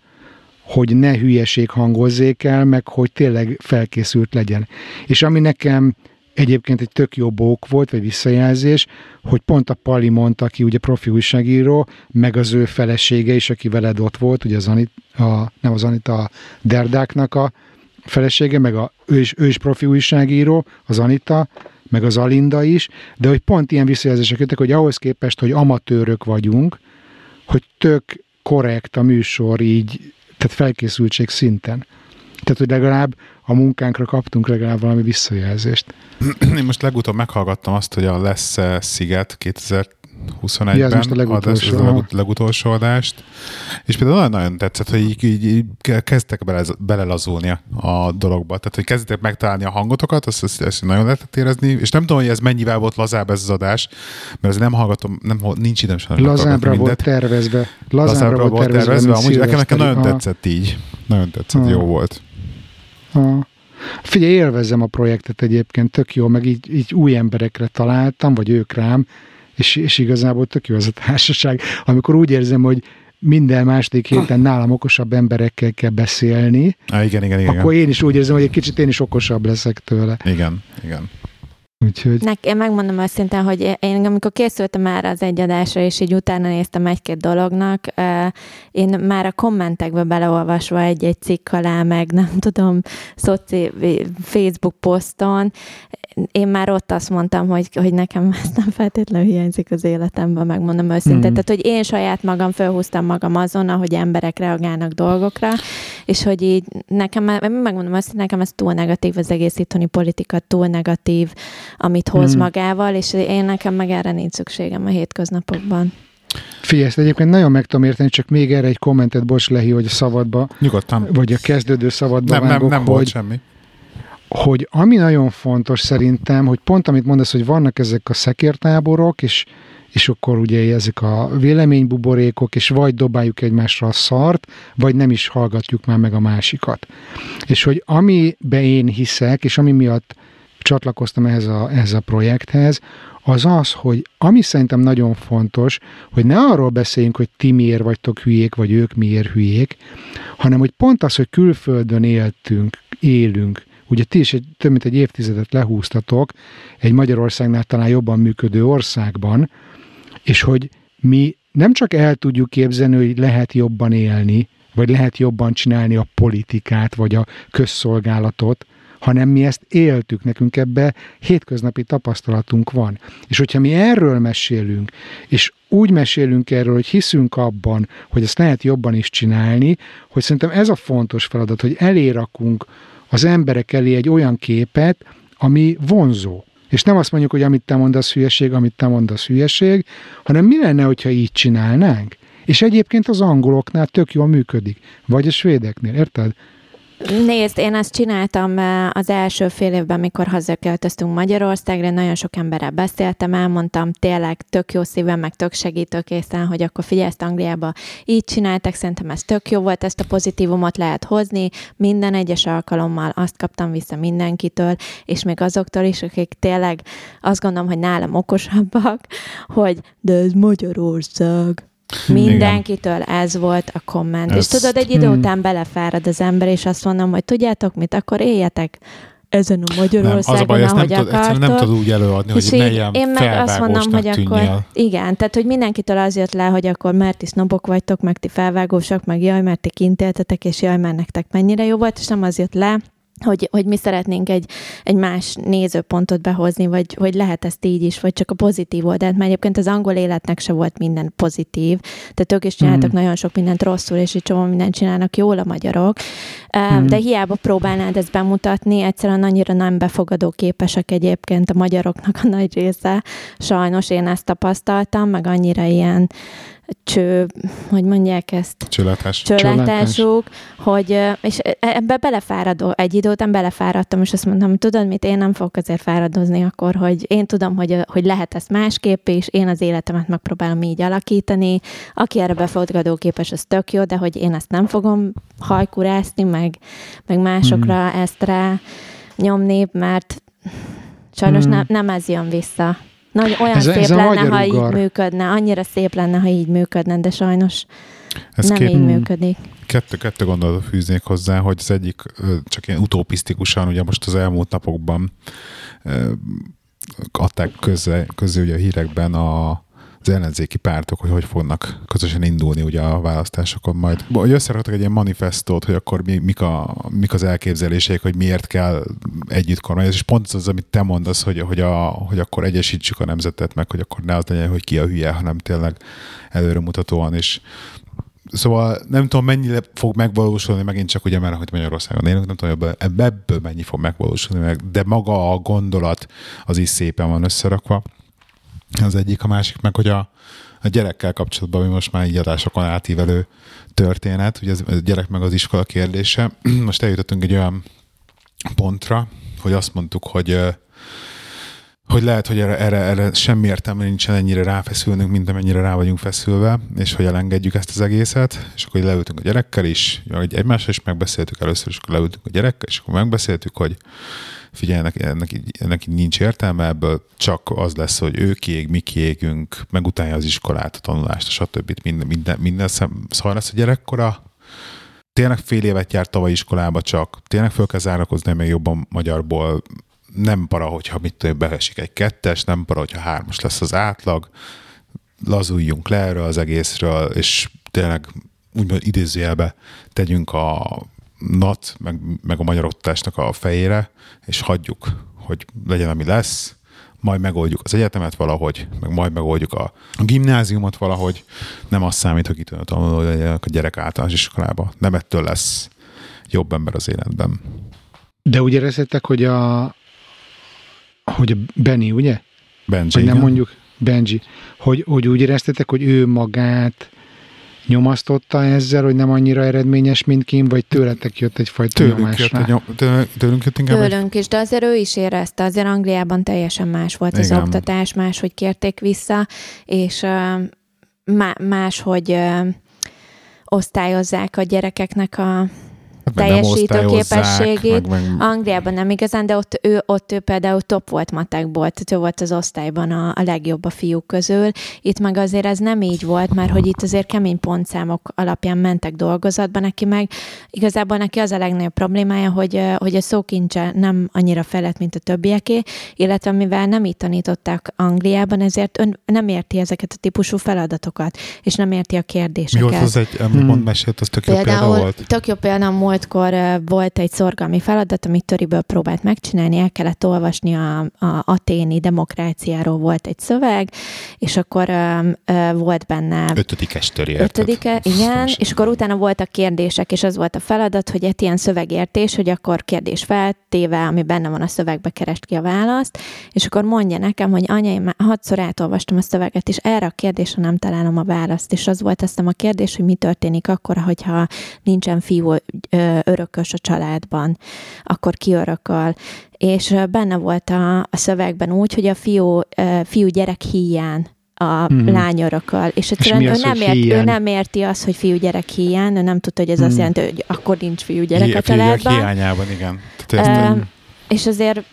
hogy ne hülyeség hangozzék el, meg hogy tényleg felkészült legyen. És ami nekem egyébként egy tök jó bók volt, vagy visszajelzés, hogy pont a Pali mondta, aki ugye profi újságíró, meg az ő felesége is, aki veled ott volt, ugye az Anit, a, nem az Anita, a Derdáknak a felesége, meg a, ő, is, ő is profi újságíró, az Anita, meg az Alinda is, de hogy pont ilyen visszajelzések jöttek, hogy ahhoz képest, hogy amatőrök vagyunk, hogy tök korrekt a műsor így, tehát felkészültség szinten. Tehát, hogy legalább a munkánkra kaptunk legalább valami visszajelzést. Én most legutóbb meghallgattam azt, hogy a lesz sziget 2021-ben Ja, ez most a legutolsó, ez a legut- legutolsó adást, és például nagyon-nagyon tetszett, hogy így, így, így kezdtek bele, belelazulni a dologba, tehát hogy kezdtek megtalálni a hangotokat, azt, azt, azt nagyon lehetett érezni, és nem tudom, hogy ez mennyivel volt lazább ez az adás, mert azért nem hallgatom, nem, nincs időm sem Lazábbra volt tervezve. Lazábbra, Lazábbra volt tervezve, mint amúgy nekem, nekem nagyon tetszett így. Nagyon tetszett, Ah. jó volt. Ah. Figyelj, élvezem a projektet egyébként, tök jó, meg így, így új emberekre találtam, vagy ők rám, és, és igazából tök jó az a társaság, amikor úgy érzem, hogy minden második héten nálam okosabb emberekkel kell beszélni, Ah, igen, igen, igen. akkor én is úgy érzem, hogy egy kicsit én is okosabb leszek tőle. Igen, igen. Úgyhogy Nek, én megmondom őszintén, hogy én amikor készültem már az egy adásra, és így utána néztem egy-két dolognak, én már a kommentekbe beleolvasva egy-egy cikk alá, meg nem tudom, szoci, Facebook poszton, én már ott azt mondtam, hogy, hogy nekem ez nem feltétlenül hiányzik az életemben, megmondom őszintén. Mhm. Tehát, hogy én saját magam felhúztam magam azon, ahogy emberek reagálnak dolgokra, és hogy így nekem, megmondom azt, hogy nekem ez túl negatív, az egész itthoni politika túl negatív, amit hoz Mhm. magával, és én nekem meg erre nincs szükségem a hétköznapokban. figyelj, ezt egyébként nagyon meg tudom érteni, csak még erre egy kommentet, bocs Lehi, hogy a szabadba, Nyugodtan. vagy a kezdődő szabadba Nem, nem, vágok, nem hogy, volt semmi. Hogy ami nagyon fontos szerintem, hogy pont amit mondasz, hogy vannak ezek a szekértáborok, és, és akkor ugye ezek a véleménybuborékok, és vagy dobáljuk egymásra a szart, vagy nem is hallgatjuk már meg a másikat. És hogy amiben én hiszek, és ami miatt csatlakoztam ehhez a, ehhez a projekthez, az az, hogy ami szerintem nagyon fontos, hogy ne arról beszéljünk, hogy ti miért vagytok hülyék, vagy ők miért hülyék, hanem hogy pont az, hogy külföldön éltünk, élünk, ugye ti is egy, több mint egy évtizedet lehúztatok egy Magyarországnál talán jobban működő országban, és hogy mi nem csak el tudjuk képzelni, hogy lehet jobban élni, vagy lehet jobban csinálni a politikát, vagy a közszolgálatot, hanem mi ezt éltük, nekünk ebbe hétköznapi tapasztalatunk van. És hogyha mi erről mesélünk, és úgy mesélünk erről, hogy hiszünk abban, hogy ezt lehet jobban is csinálni, hogy szerintem ez a fontos feladat, hogy elérakunk az emberek elé egy olyan képet, ami vonzó. És nem azt mondjuk, hogy amit te mondasz hülyeség, amit te mondasz hülyeség, hanem mi lenne, hogyha így csinálnánk? És egyébként az angoloknál tök jól működik. Vagy a svédeknél, érted? Nézd, én ezt csináltam eh, az első fél évben, mikor hazaköltöztünk Magyarországra, nagyon sok emberrel beszéltem, elmondtam tényleg tök jó szívem, meg tök segítőkészen, hogy akkor figyelj, Angliába így csináltak, szerintem ez tök jó volt, ezt a pozitívumot lehet hozni, minden egyes alkalommal azt kaptam vissza mindenkitől, és még azoktól is, akik tényleg azt gondolom, hogy nálam okosabbak, hogy de ez Magyarország. Mindenkitől ez volt a komment. Ez- És tudod, egy idő Hmm. után belefárad az ember, és azt mondom, hogy tudjátok mit, akkor éljetek ezen a Nem, az a Magyarországon, baj, ezt nem, ahogy tud, nem akartok. tudod úgy előadni, És hogy ne ilyen én meg azt mondom, hogy felvágósnak akkor, igen, tehát hogy mindenkitől az jött le, hogy akkor mert ti sznobok vagytok, meg ti felvágósak, meg jaj, mert ti kint éltetek, és jaj, mert nektek mennyire jó volt, és nem az jött le, hogy, hogy mi szeretnénk egy, egy más nézőpontot behozni, vagy hogy lehet ezt így is, vagy csak a pozitív oldalt, mert egyébként az angol életnek se volt minden pozitív, tehát ők is csináltak Mhm. nagyon sok mindent rosszul, és egy csomó mindent csinálnak jól a magyarok, mm. de hiába próbálnád ezt bemutatni, egyszerűen annyira nem befogadó képesek egyébként a magyaroknak a nagy része. Sajnos én ezt tapasztaltam, meg annyira ilyen cső, hogy mondják ezt, Csöletás. csöletásuk, hogy, és ebbe belefáradó, egy idő után belefáradtam, és azt mondtam, hogy tudod mit, én nem fogok azért fáradozni akkor, hogy én tudom, hogy, hogy lehet ezt másképp, és én az életemet megpróbálom így alakítani. Aki erre befogadó képes, az tök jó, de hogy én ezt nem fogom hajkurászni, meg, meg másokra mm. ezt rá nyomni, mert sajnos Mm. nem, nem ez jön vissza. Nagy, olyan Ez szép ez lenne, ha így működne, annyira szép lenne, ha így működne, de sajnos Ez nem két, így működik. kettő, kettő gondolatot fűznék hozzá, hogy az egyik csak ilyen utopisztikusan, ugye most az elmúlt napokban adták közé, közé ugye a hírekben a, az ellenzéki pártok, hogy hogy fognak közösen indulni ugye a választásokon majd. Hogy összeraktak egy ilyen manifestót, hogy akkor mi, mik, a, mik az elképzeléseik, hogy miért kell együtt kormányozni, és pont az, amit te mondasz, hogy, hogy, a, hogy akkor egyesítsük a nemzetet, meg hogy akkor ne az legyen, hogy ki a hülye, hanem tényleg előremutatóan is Szóval nem tudom, mennyire fog megvalósulni, megint csak ugye, mert hogy Magyarországon élünk, nem tudom, ebből, ebből mennyi fog megvalósulni, meg, de maga a gondolat az is szépen van összerakva. Az egyik, a másik meg, hogy a, a gyerekkel kapcsolatban, ami most már így adásokon átívelő történet, ugye ez a gyerek meg az iskola kérdése. Most eljutottunk egy olyan pontra, hogy azt mondtuk, hogy hogy lehet, hogy erre, erre, erre semmi értelme nincsen ennyire ráfeszülnünk, mint amennyire rá vagyunk feszülve, és hogy elengedjük ezt az egészet, és akkor leültünk a gyerekkel is, hogy egymással is megbeszéltük először, és akkor leültünk a gyerekkel, és akkor megbeszéltük, hogy figyelj, ennek, ennek, ennek nincs értelme, ebből csak az lesz, hogy ő kiég, mi kiégünk, megutálja az iskolát, a tanulást, stb. Minden, minden, minden szem, szar lesz a gyerekkora, tényleg fél évet járt tavaly iskolába csak, tényleg föl kell zárakozni még jobban magyarból, nem para, hogyha mit tudom, beesik egy kettes, nem para, hogyha hármas lesz az átlag, lazuljunk le erről az egészről, és tényleg úgymond idézőjelbe tegyünk a NAT, meg, meg a magyar oktatásnak a fejére, és hagyjuk, hogy legyen, ami lesz, majd megoldjuk az egyetemet valahogy, meg majd megoldjuk a, a gimnáziumot valahogy. Nem az számít, hogy kitűnő tanuló legyenek a gyerek általános iskolába. Nem ettől lesz jobb ember az életben. De úgy éreztétek, hogy a hogy a Benny, ugye? Benji, Vagy nem igen? mondjuk Benji, hogy, hogy úgy éreztetek, hogy ő magát nyomasztotta ezzel, hogy nem annyira eredményes, mint Kim, vagy tőletek jött egyfajta Tőlünk nyomás jött, egy nyom, tőlünk, tőlünk jött inkább egy Tőlünk is, de azért ő is érezte, azért Angliában teljesen más volt az Igen. oktatás, máshogy kérték vissza, és uh, má- máshogy uh, osztályozzák a gyerekeknek a teljesítő osztályozzák, képességét. Meg, meg, Angliában nem igazán, de ott ő, ott ő például top volt matekból, tehát ő volt az osztályban a, a legjobb a fiúk közül. Itt meg azért ez nem így volt, mert hogy itt azért kemény pontszámok alapján mentek dolgozatba neki meg. Igazából neki az a legnagyobb problémája, hogy, hogy a szókincse nem annyira felett, mint a többieké, illetve mivel nem így tanították Angliában, ezért ön nem érti ezeket a típusú feladatokat, és nem érti a mi kérdéseket. volt az egy, amit mond, mesélt, az tök jó példa Például volt. tök jó példa, múltkor volt egy szorgalmi feladat, amit Töriből próbált megcsinálni, el kellett olvasni a, a aténi demokráciáról volt egy szöveg, és akkor ö, volt benne Ötödikes töri? Ötödike, igen, és akkor utána voltak kérdések, és az volt a feladat, hogy egy ilyen szövegértés, hogy akkor kérdés feltéve, ami benne van a szövegbe, kerest ki a választ, és akkor mondja nekem, hogy anya, én már hatszor átolvastam a szöveget, és erre a kérdésre nem találom a választ, és az volt azt hiszem a kérdés, hogy mi történik akkor, hogyha nincsen fiú ö, örökös a családban, akkor ki örököl. És benne volt a, a szövegben úgy, hogy a fiú, fiú gyerek híján a Mhm. lány örököl. És egyszerűen ő, az, nem hogy ért, ő nem érti azt, hogy fiú gyerek híján, ő nem tudta, hogy ez azt Mhm. jelenti, hogy akkor nincs fiú gyerek a Hi- figyelek családban. hiányában, igen. Tehát ezt, Ö, és azért,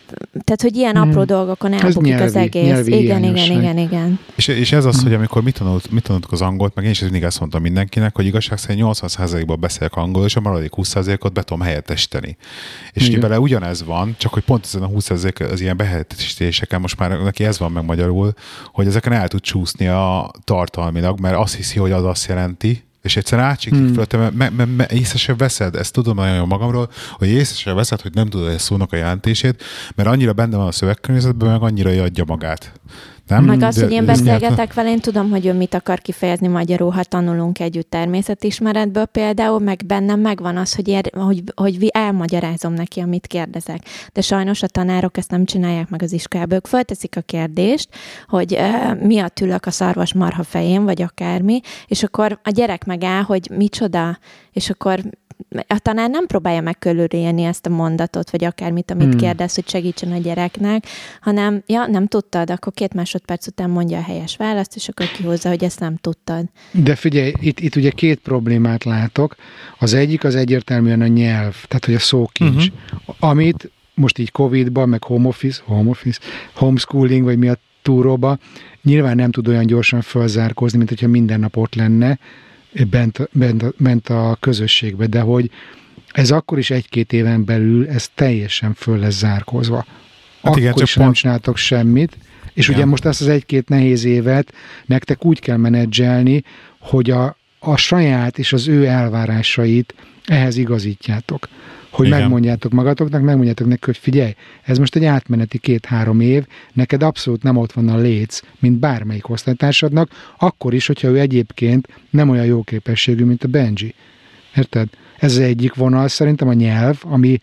tehát, hogy ilyen Hmm. apró dolgokon Ez elbukik az nyelvi- egész. nyelvi Igen, igen, igen, igen. És, és ez az, Hm. hogy amikor mit, tanult, mit tanultuk az angolt, meg én is mindig ezt mondtam mindenkinek, hogy igazság szerint 80%-ban beszélek angolul, és a maradék 20%-ot be tudom helyettesíteni. És. Igen. vele ugyanez van, csak hogy pont ezen a 20% az ilyen behelyettesítéseken most már neki ez van meg magyarul, hogy ezeken el tud csúszni a tartalmilag, mert azt hiszi, hogy az azt jelenti, és egyszerűen átsiklik Hmm. hmm. fölötte, mert me, me, me, észre sem veszed, ezt tudom nagyon magamról, hogy észre sem veszed, hogy nem tudod egy szónak a jelentését, mert annyira benne van a szövegkörnyezetben, meg annyira adja magát. Nem? Meg az, hogy én beszélgetek vele, én tudom, hogy ő mit akar kifejezni magyarul, ha tanulunk együtt természetismeretből például, meg bennem megvan az, hogy, ér, hogy, hogy elmagyarázom neki, amit kérdezek. De sajnos a tanárok ezt nem csinálják meg az iskolában. Ők fölteszik a kérdést, hogy uh, miatt ülök a szarvas marha fején, vagy akármi, és akkor a gyerek megáll, hogy micsoda, és akkor a tanár nem próbálja meg körülélni ezt a mondatot, vagy akármit, amit Hmm. kérdez, hogy segítsen a gyereknek, hanem, ja, nem tudtad, akkor két másodperc után mondja a helyes választ, és akkor kihozza, hogy ezt nem tudtad. De figyelj, itt, itt ugye két problémát látok. Az egyik az egyértelműen a nyelv, tehát hogy a szókincs, Mhm. uh-huh. amit most így Covid-ban, meg home office, home office, homeschooling, vagy mi a túróba, nyilván nem tud olyan gyorsan fölzárkózni, mint hogyha minden nap ott lenne bent, bent, bent a közösségbe, de hogy ez akkor is egy-két éven belül ez teljesen föl lesz zárkózva. Hát akkor igen, csak is nem pont- csináltok semmit, és Igen. ugye most ezt az egy-két nehéz évet nektek úgy kell menedzselni, hogy a, a saját és az ő elvárásait ehhez igazítjátok. Hogy Igen. megmondjátok magatoknak, megmondjátok neki, hogy figyelj, ez most egy átmeneti két-három év, neked abszolút nem ott van a léc, mint bármelyik osztálytársadnak, akkor is, hogyha ő egyébként nem olyan jó képességű, mint a Benji. Érted? Ez az egyik vonal, szerintem a nyelv, ami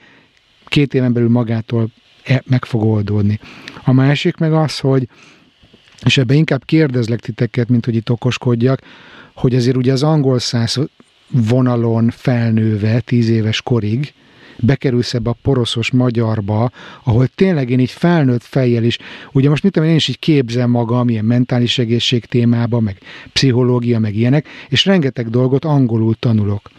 két éven belül magától e- meg fog oldódni. A másik meg az, hogy és ebbe inkább kérdezlek titeket, mint hogy itt okoskodjak, hogy azért ugye az angol száz vonalon felnőve tíz éves korig, bekerülsz ebbe a poroszos magyarba, ahol tényleg én így felnőtt fejjel is, ugye most mit tudom, én is így képzem magam ilyen mentális egészség témában, meg pszichológia, meg ilyenek, és rengeteg dolgot angolul tanulok.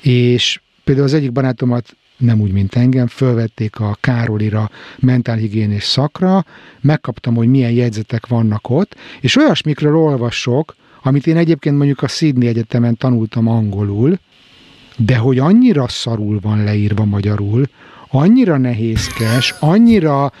És például az egyik barátomat nem úgy, mint engem, fölvették a Károlira mentálhigiénés szakra, megkaptam, hogy milyen jegyzetek vannak ott, és olyasmikről olvasok, amit én egyébként mondjuk a Sydney Egyetemen tanultam angolul, de hogy annyira szarul van leírva magyarul, annyira nehézkes, annyira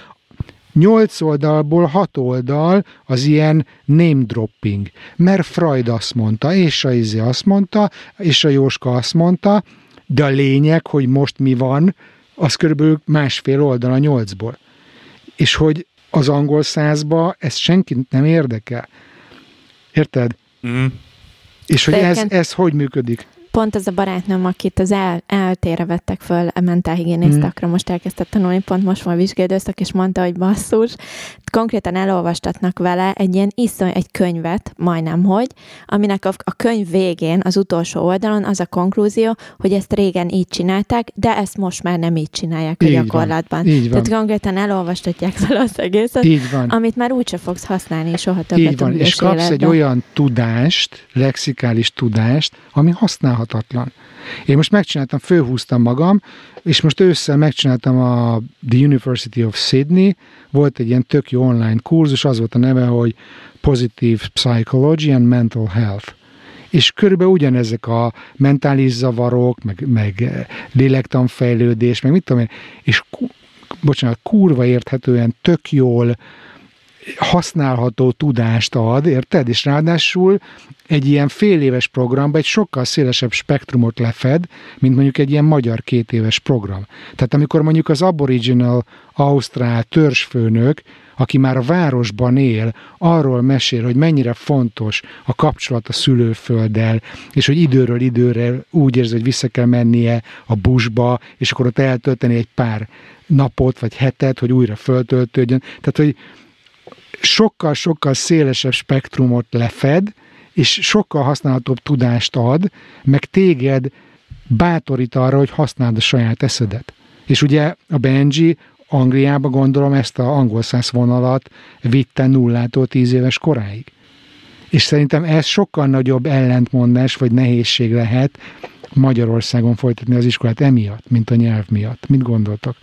nyolc oldalból hat oldal az ilyen name dropping. Mert Freud azt mondta, és a Izé azt mondta, és a Jóska azt mondta, de a lényeg, hogy most mi van, az körülbelül másfél oldal a nyolcból. És hogy az angol százba ez senkit nem érdekel. Érted? Mm. És hogy ez, ez hogy működik? Pont ez a barátnőm, akit az el, eltére vettek föl a mentálhigiénisztakra, most elkezdett tanulni, pont most van vizsgálódoztak, és mondta, hogy basszus, konkrétan elolvastatnak vele egy ilyen iszony, egy könyvet, majdnem hogy, aminek a, a könyv végén, az utolsó oldalon az a konklúzió, hogy ezt régen így csinálták, de ezt most már nem így csinálják a Így van. gyakorlatban. Így van. Tehát konkrétan elolvastatják vele az egészet, Így van. amit már úgyse fogsz használni soha többet Így van, a és kapsz egy életben. olyan tudást, lexikális tudást, ami használhatatlan. Én most megcsináltam, főhúztam magam, és most ősszel megcsináltam a The University of Sydney, volt egy ilyen tök jó online kurzus, az volt a neve, hogy Positive Psychology and Mental Health. És körülbelül ugyanezek a mentális zavarok, meg, meg eh, lélektanfejlődés, meg mit tudom én, és bocsánat, kurva érthetően, tök jól használható tudást ad, érted? És ráadásul egy ilyen fél éves programban egy sokkal szélesebb spektrumot lefed, mint mondjuk egy ilyen magyar két éves program. Tehát amikor mondjuk az aboriginal ausztrál törzsfőnök, aki már a városban él, arról mesél, hogy mennyire fontos a kapcsolat a szülőfölddel, és hogy időről időre úgy érzi, hogy vissza kell mennie a busba, és akkor ott eltölteni egy pár napot vagy hetet, hogy újra föltöltődjön. Tehát, hogy sokkal-sokkal szélesebb spektrumot lefed, és sokkal használhatóbb tudást ad, meg téged bátorít arra, hogy használd a saját eszedet. És ugye a Benji Angliába gondolom ezt a angol száz vonalat vitte nullától tíz éves koráig. És szerintem ez sokkal nagyobb ellentmondás vagy nehézség lehet Magyarországon folytatni az iskolát emiatt, mint a nyelv miatt. Mit gondoltak?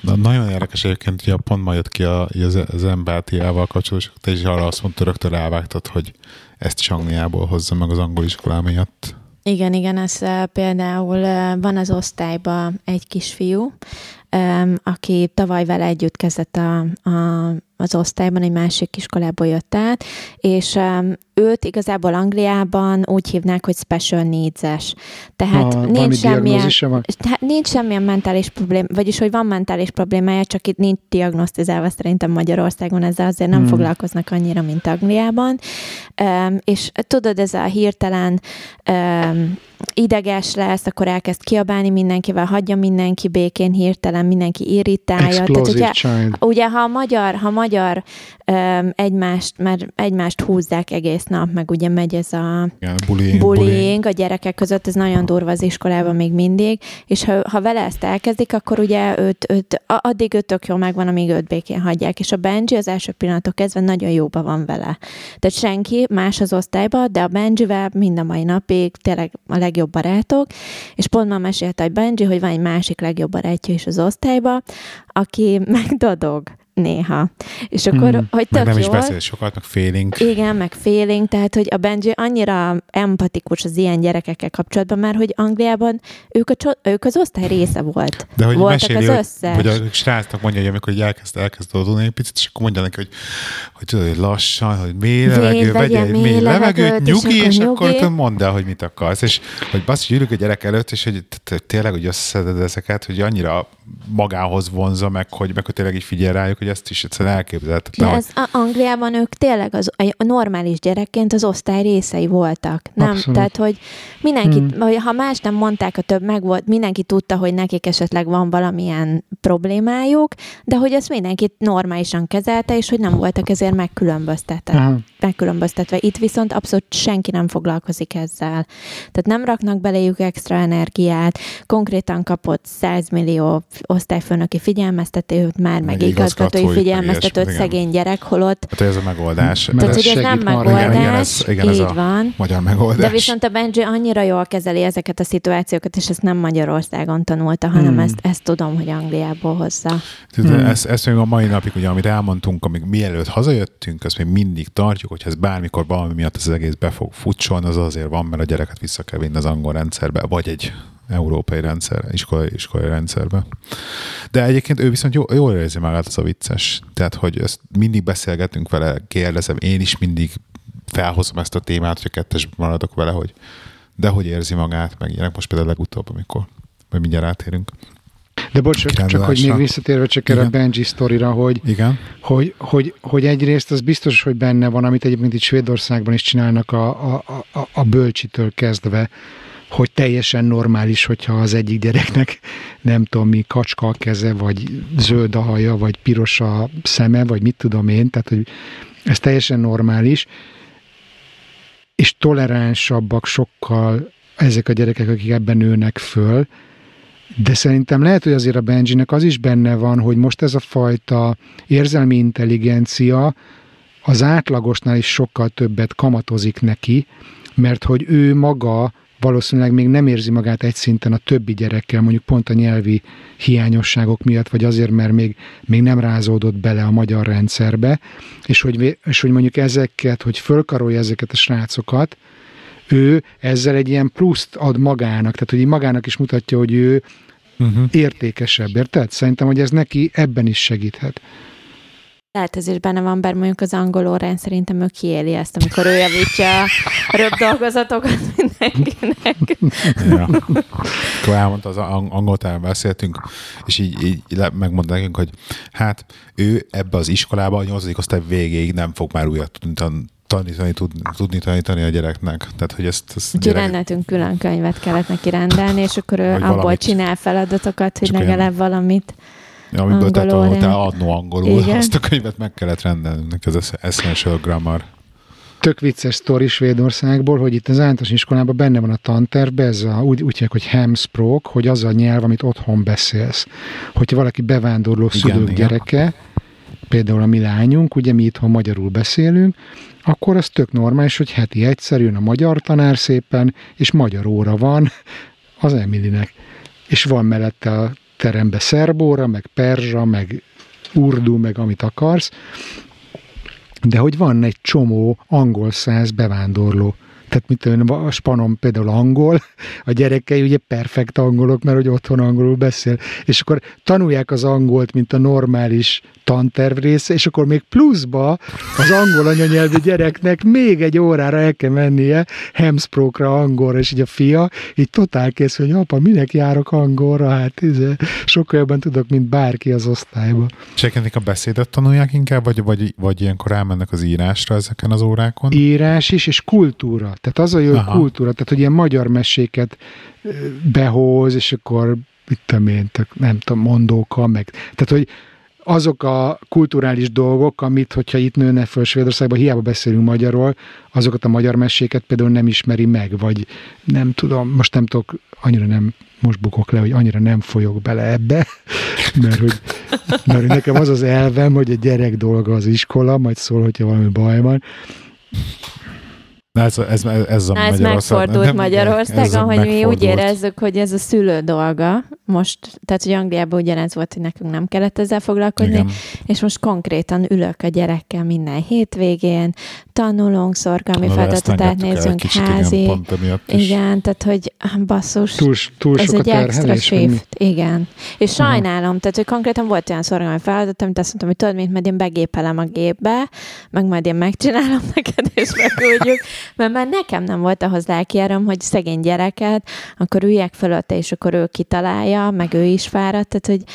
Na, nagyon érdekes egyébként, hogy pont ma jött ki a, az, az empátiával kapcsolatos, te is arra azt mondta, rögtön rávágtad, hogy ezt is Angliából hozza meg az angol iskolá miatt. Igen, igen, ez például van az osztályban egy kisfiú, aki tavaly vele együtt kezdett a, a, az osztályban, egy másik iskolából jött át, és őt igazából Angliában úgy hívnák, hogy special needs-es. Tehát Ah, nincs semmilyen, tehát nincs semmilyen mentális problém, vagyis hogy van mentális problémája, csak itt nincs diagnosztizálva szerintem Magyarországon, ezzel azért nem hmm. foglalkoznak annyira, mint Angliában. Um, és tudod, ez a hirtelen um, ideges lesz, akkor elkezd kiabálni mindenkivel, hagyja mindenki békén, hirtelen mindenki irritálja. Tehát Explosive ugye, child. ugye ha a magyar, ha a magyar um, egymást, mert egymást húzzák egész nap, meg ugye megy ez a Igen, bullying, bullying a gyerekek között, ez nagyon durva az iskolában még mindig, és ha, ha vele ezt elkezdik, akkor ugye őt, őt, addig őt tök jól megvan, amíg őt békén hagyják, és a Benji az első pillanatok kezdve nagyon jóba van vele. Tehát senki más az osztályban, de a Benjivel mind a mai napig tényleg a legjobb barátok, és pont ma mesélte, hogy Benji, hogy van egy másik legjobb barátja is az osztályba, aki megdodog néha. És akkor, Hmm. hogy Meg tök nem is jól, beszél sokat, meg félénk. igen, meg félénk, tehát hogy a Benji annyira empatikus az ilyen gyerekekkel kapcsolatban, mert hogy Angliában ők, a, cso- ők az osztály része volt. De hogy Voltak meséli, az hogy, összes. hogy a srácnak mondja, hogy amikor elkezd, elkezd odulni egy picit, és akkor mondja neki, hogy, hogy tudod, hogy lassan, hogy mély levegő, egy mély levegőt, és nyugi, és, akkor akkor nyugi. tudod, mondd el, hogy mit akarsz. És hogy basszus, ülök a gyerek előtt, és hogy tényleg, hogy összeszeded ezeket, hogy annyira magához vonza, meg hogy, meg hogy tényleg így figyel rájuk, hogy ezt is egyszerűen elképzelhetetlen. De hogy- ez a Angliában ők tényleg az, a normális gyerekként az osztály részei voltak. Nem? Abszolút. Tehát, hogy mindenki, Hmm. ha más nem mondták, a több meg volt, mindenki tudta, hogy nekik esetleg van valamilyen problémájuk, de hogy ezt mindenki normálisan kezelte, és hogy nem voltak ezért megkülönböztetve. Aha. megkülönböztetve. Itt viszont abszolút senki nem foglalkozik ezzel. Tehát nem raknak beléjük extra energiát, konkrétan kapott 100 millió osztályfőnöki figyelmeztetőt, már meg, Meg meg meg figyelmeztetőt szegény gyerek, holott Hát ez a megoldás. Mert tehát, ez hogy ez nem megoldás, Igen, igen, ez- igen, ez így a- van. Magyar megoldás. De viszont a Benji annyira jól kezeli ezeket a szituációkat, és ezt nem Magyarországon tanulta, hanem Hmm. ezt, ezt tudom, hogy Angliából hozza. Tehát Hmm. ezt, ezt még a mai napig, ugye, amit elmondtunk, amíg mielőtt hazajöttünk, azt még mindig tartjuk, hogy ez bármikor valami miatt az egész be fog futsolni, az azért van, mert a gyereket vissza kell vinni az angol rendszerbe, vagy egy európai rendszer, iskolai, iskolai rendszerbe. De egyébként ő viszont jó, jól érzi magát, az a vicces. Tehát, hogy ezt mindig beszélgetünk vele, kérdezem, én is mindig felhozom ezt a témát, hogy kettes maradok vele, hogy de hogy érzi magát, meg ilyenek most például legutóbb, amikor majd mindjárt átérünk. De bocs, csak, hogy még visszatérve csak erre a. Benji sztorira, hogy, Igen. hogy, hogy, hogy egyrészt az biztos, hogy benne van, amit egyébként itt Svédországban is csinálnak a, a, a, a bölcsitől kezdve, hogy teljesen normális, hogyha az egyik gyereknek nem tudom mi, kacska a keze, vagy zöld a haja, vagy piros a szeme, vagy mit tudom én, tehát hogy ez teljesen normális, és toleránsabbak sokkal ezek a gyerekek, akik ebben nőnek föl, de szerintem lehet, hogy azért a Benjinek az is benne van, hogy most ez a fajta érzelmi intelligencia az átlagosnál is sokkal többet kamatozik neki, mert hogy ő maga valószínűleg még nem érzi magát egy szinten a többi gyerekkel, mondjuk pont a nyelvi hiányosságok miatt, vagy azért, mert még, még nem rázódott bele a magyar rendszerbe, és hogy, és hogy mondjuk ezeket, hogy fölkarolja ezeket a srácokat, ő ezzel egy ilyen pluszt ad magának, tehát hogy magának is mutatja, hogy ő Uh-huh. értékesebb, érted? Szerintem, hogy ez neki ebben is segíthet. Lehet ez is benne van, bár mondjuk az angol órán szerintem ő kiéli ezt, amikor ő javítja a röbb dolgozatokat mindenkinek. Ja. Akkor elmondta, az ang- angol nyelven beszéltünk, és így, így megmondta nekünk, hogy hát ő ebbe az iskolába a nyolcadik osztály végéig nem fog már újat tudni tan- tanítani, tudni, tudni tanítani a gyereknek. Tehát, hogy ezt, ezt Úgyhogy rendeltünk külön könyvet kellett neki rendelni, és akkor ő abból csinál feladatokat, hogy legalább valamit. Amiből te tanultál adno angolul, Igen. azt a könyvet meg kellett rendelnünk, ez az Essential Grammar. tök vicces sztori Svédországból, hogy itt az általános iskolában benne van a tantervben, ez a, úgy, úgy hívják, hogy hemspråk, hogy az a nyelv, amit otthon beszélsz. Hogyha valaki bevándorló szülők igen. gyereke, például a mi lányunk, ugye mi itthon magyarul beszélünk, akkor az tök normális, hogy heti egyszer jön a magyar tanár szépen, és magyar óra van az Emilinek. És van mellette a terembe szerbóra, meg perzsa, meg urdu, meg amit akarsz, de hogy van egy csomó angol száz bevándorló. Tehát mit tudom, a spanom például angol, a gyerekei ugye perfekt angolok, mert hogy otthon angolul beszél, és akkor tanulják az angolt, mint a normális tanterv része, és akkor még pluszba az angol anyanyelvű gyereknek még egy órára el kell mennie hemsprokra, angolra, és így a fia így totál kész, hogy apa, minek járok angolra, hát izé, sokkal jobban tudok, mint bárki az osztályban. Csekendik a beszédet tanulják inkább, vagy, vagy, vagy ilyenkor elmennek az írásra ezeken az órákon? írás is, és kultúra. Tehát az a jó, Aha. kultúra, tehát hogy ilyen magyar meséket behoz, és akkor mit tudom én, nem tudom, mondóka, meg. Tehát, hogy azok a kulturális dolgok, amit, hogyha itt nőne föl Svédországban, hiába beszélünk magyarról, azokat a magyar meséket például nem ismeri meg, vagy nem tudom, most nem tudok, annyira nem, most bukok le, hogy annyira nem folyok bele ebbe, mert hogy, mert hogy nekem az az elvem, hogy a gyerek dolga az iskola, majd szól, hogyha valami baj van, Na ez, ez, ez, ez a Na, ez Magyarország- megfordult nem- ez Magyarországon, a hogy mi úgy megfordult. érezzük, hogy ez a szülő dolga. Most, tehát, hogy Angliában ugyanez volt, hogy nekünk nem kellett ezzel foglalkozni, Igen. és most konkrétan ülök a gyerekkel minden hétvégén, tanulunk, szorgalmi feladatot kicsit, házi. Igen, pont. Igen, tehát, hogy basszus, túl, túl ez egy extra shift, igen. És sajnálom, tehát, hogy konkrétan volt olyan szorgalmi feladat, amit azt mondtam, hogy tudod, mint majd én begépelem a gépbe, meg majd én megcsinálom neked, és megküldjük, mert már nekem nem volt ahhoz lelkiárom, hogy szegény gyereket, akkor üljek fölötte, és akkor ő kitalálja, meg ő is fáradt, tehát, hogy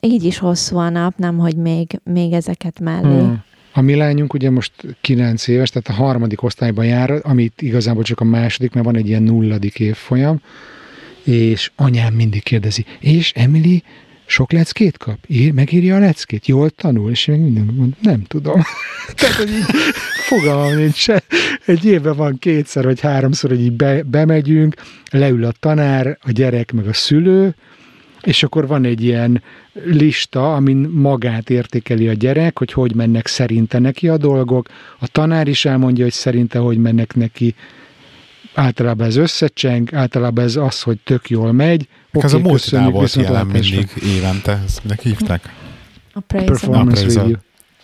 így is hosszú a nap, nem, hogy még, még ezeket mellé. Hmm. A mi lányunk ugye most 9 éves, tehát a harmadik osztályban jár, amit igazából csak a második, mert van egy ilyen nulladik évfolyam, és anyám mindig kérdezi, és Emily sok leckét kap? Ír, megírja a leckét? Jól tanul? És én meg mindig mondom, nem tudom. Tehát, hogy így fogalmam nincs. Egy évben van kétszer vagy háromszor, hogy így be, bemegyünk, leül a tanár, a gyerek meg a szülő, és akkor van egy ilyen lista, amin magát értékeli a gyerek, hogy hogy mennek szerinte neki a dolgok. A tanár is elmondja, hogy szerinte hogy mennek neki. Általában ez összecseng, általában ez az, hogy tök jól megy. Okay, ez a köszönjük, volt jelen mindig évente, ezt minek hívták? A praise Performance Appraisal. review.